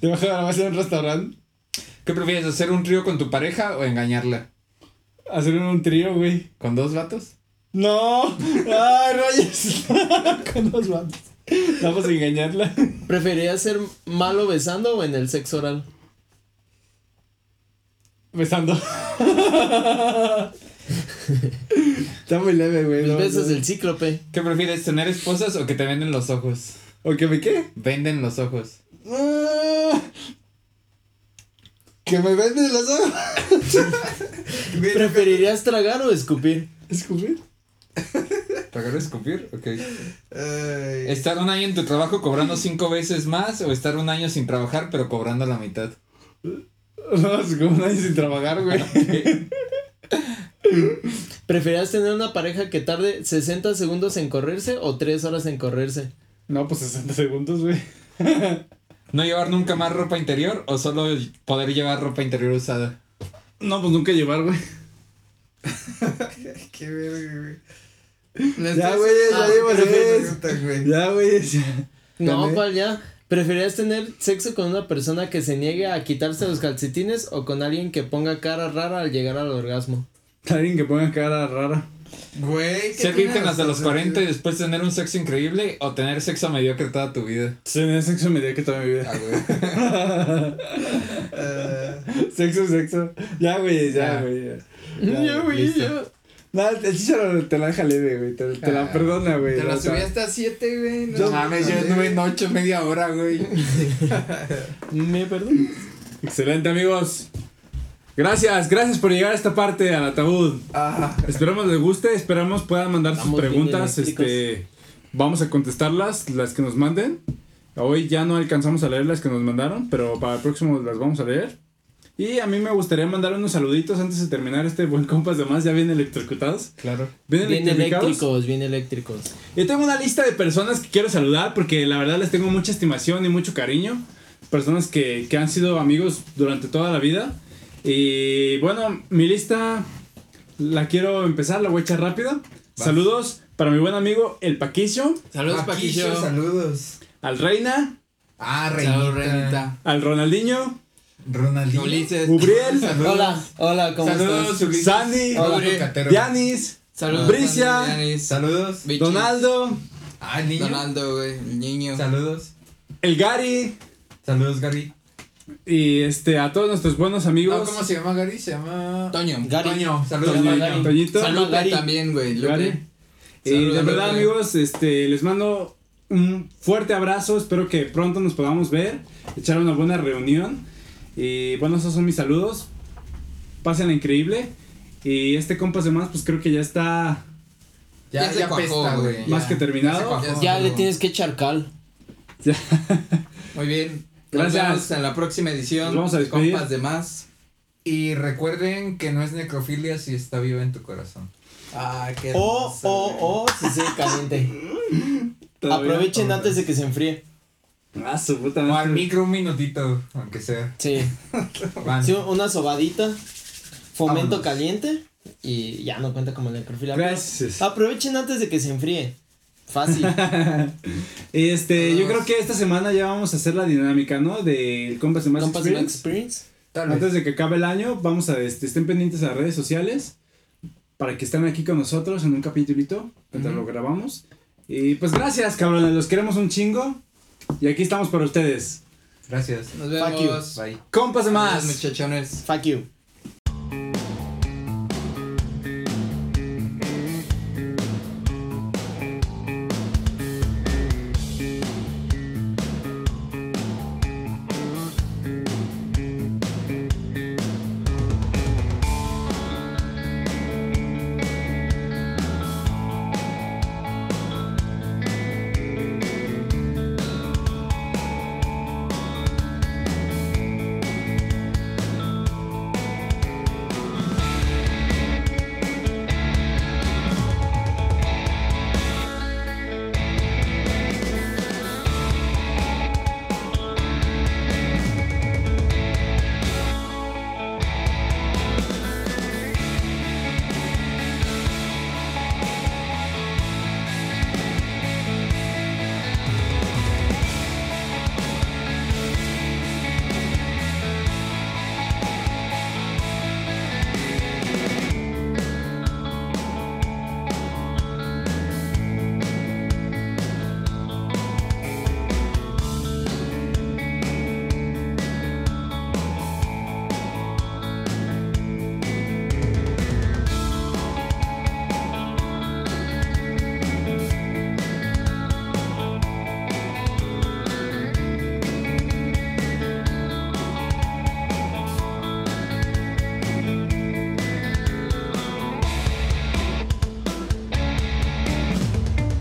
Debajo de la mesa de un restaurante. ¿Qué prefieres, hacer un trío con tu pareja o engañarla? Hacer un trío, güey. ¿Con dos vatos? No. ¡Ay, rayos! Con dos manos. Vamos a engañarla. ¿Preferirías ser malo besando o en el sexo oral? Besando. Está muy leve, güey. Los no, besos no. del cíclope. ¿Qué prefieres, tener esposas o que te venden los ojos? ¿O que me qué? Venden los ojos. Ah, que me venden las ojos. ¿Preferirías tragar o escupir? ¿Escupir? ¿Pagar o escupir? Ok. ¿Estar un año en tu trabajo cobrando cinco veces más o estar un año sin trabajar pero cobrando la mitad? No, es como nadie sin trabajar, güey. ¿Preferirías tener una pareja que tarde 60 segundos en correrse o 3 horas en correrse? No, pues 60 segundos, güey. ¿No llevar nunca más ropa interior o solo poder llevar ropa interior usada? No, pues nunca llevar, güey. Qué verga, güey. Ya, güey, ya Ah, güey. Ya, güey. ya. No. ¿cuál ya? ¿Preferirías tener sexo con una persona que se niegue a quitarse los calcetines o con alguien que ponga cara rara al llegar al orgasmo? Alguien que ponga cara rara. Güey, ¿qué ¿Ser virgen hasta los 40 y después tener un sexo increíble o tener sexo mediocre toda tu vida? Tener sexo me que toda mi vida. Ah, güey. Sexo, sexo. Ya, güey, ya, güey. Ya, güey, ya. No, el chicharo te la deja leve, güey. Te, te la Ah, perdona, güey. Te la subí hasta 7, güey. No, No mames, yo anduve en 8 media hora, güey. ¿Me perdón? Excelente, amigos. Gracias, gracias por llegar a esta parte al ataúd. Ah, Esperamos les guste, esperamos puedan mandar sus Estamos bien preguntas. Este, vamos a contestarlas, las que nos manden. Hoy ya no alcanzamos a leer las que nos mandaron, pero para el próximo las vamos a leer. Y a mí me gustaría mandar unos saluditos antes de terminar este buen compas de más, ya bien electrocutados. Claro. Bien, Bien eléctricos, bien eléctricos. Yo tengo una lista de personas que quiero saludar porque la verdad les tengo mucha estimación y mucho cariño. Personas que, que han sido amigos durante toda la vida. Y bueno, mi lista la quiero empezar, la voy a echar rápido. Saludos para mi buen amigo El Paquicio, saludos, Paquillo. Saludos. al Reina, Ah, Reinita. Reinita. al Ronaldinho, Ronaldinho. Ulises. Ubriel, Hola, hola, ¿cómo Saludos, estás? Ulises. Sandy, Hola. Yanis, Saludos. Bricia. Yanis, Saludos. Bichis, Donaldo, Ah, el niño. Donaldo, güey, el niño. Saludos. el Gary Saludos, Gary. Y este a todos nuestros buenos No, amigos. ¿Cómo se llama Gary? Se llama. Toño. Gary. Toño. Saludos, Toño. Gary. Toñito. Saludos Gary. también, güey. Gary. Y Saludos, de verdad, Lupe. amigos, este, les mando un fuerte abrazo. Espero que pronto nos podamos ver, echar una buena reunión. Y bueno, esos son mis saludos. Pásenla increíble. Y este compas de más, pues creo que ya está Ya, Ya se ya, cuajó, pesta, güey. más ya. que terminado. Ya se cuajó. Ya le tienes que echar cal. Muy bien. Nos Gracias. vemos en la próxima edición. Nos vamos a de despedir. Compas de más. Y recuerden que no es necrofilia si está viva en tu corazón. Ah, qué O, o, o, si se caliente. Aprovechen antes de que se enfríe. Ah, su puta O al madre. micro un minutito, aunque sea. Sí. Una sobadita. Fomento Vámonos. caliente. Y ya no cuenta como necrofilia. Gracias. Aprovechen antes de que se enfríe. Fácil. Y este, yo Todos. creo que esta semana ya vamos a hacer la dinámica, ¿no? Del compas de más Compas de Max Experience. Experience. Tal vez. Antes de que acabe el año, vamos a este, estén pendientes a las redes sociales para que estén aquí con nosotros en un capítulito mientras lo grabamos. Y pues gracias, cabrones, los queremos un chingo y aquí estamos para ustedes. Gracias. Nos Fuck you. vemos. Bye. Compas de más. Muchachones. Fuck you.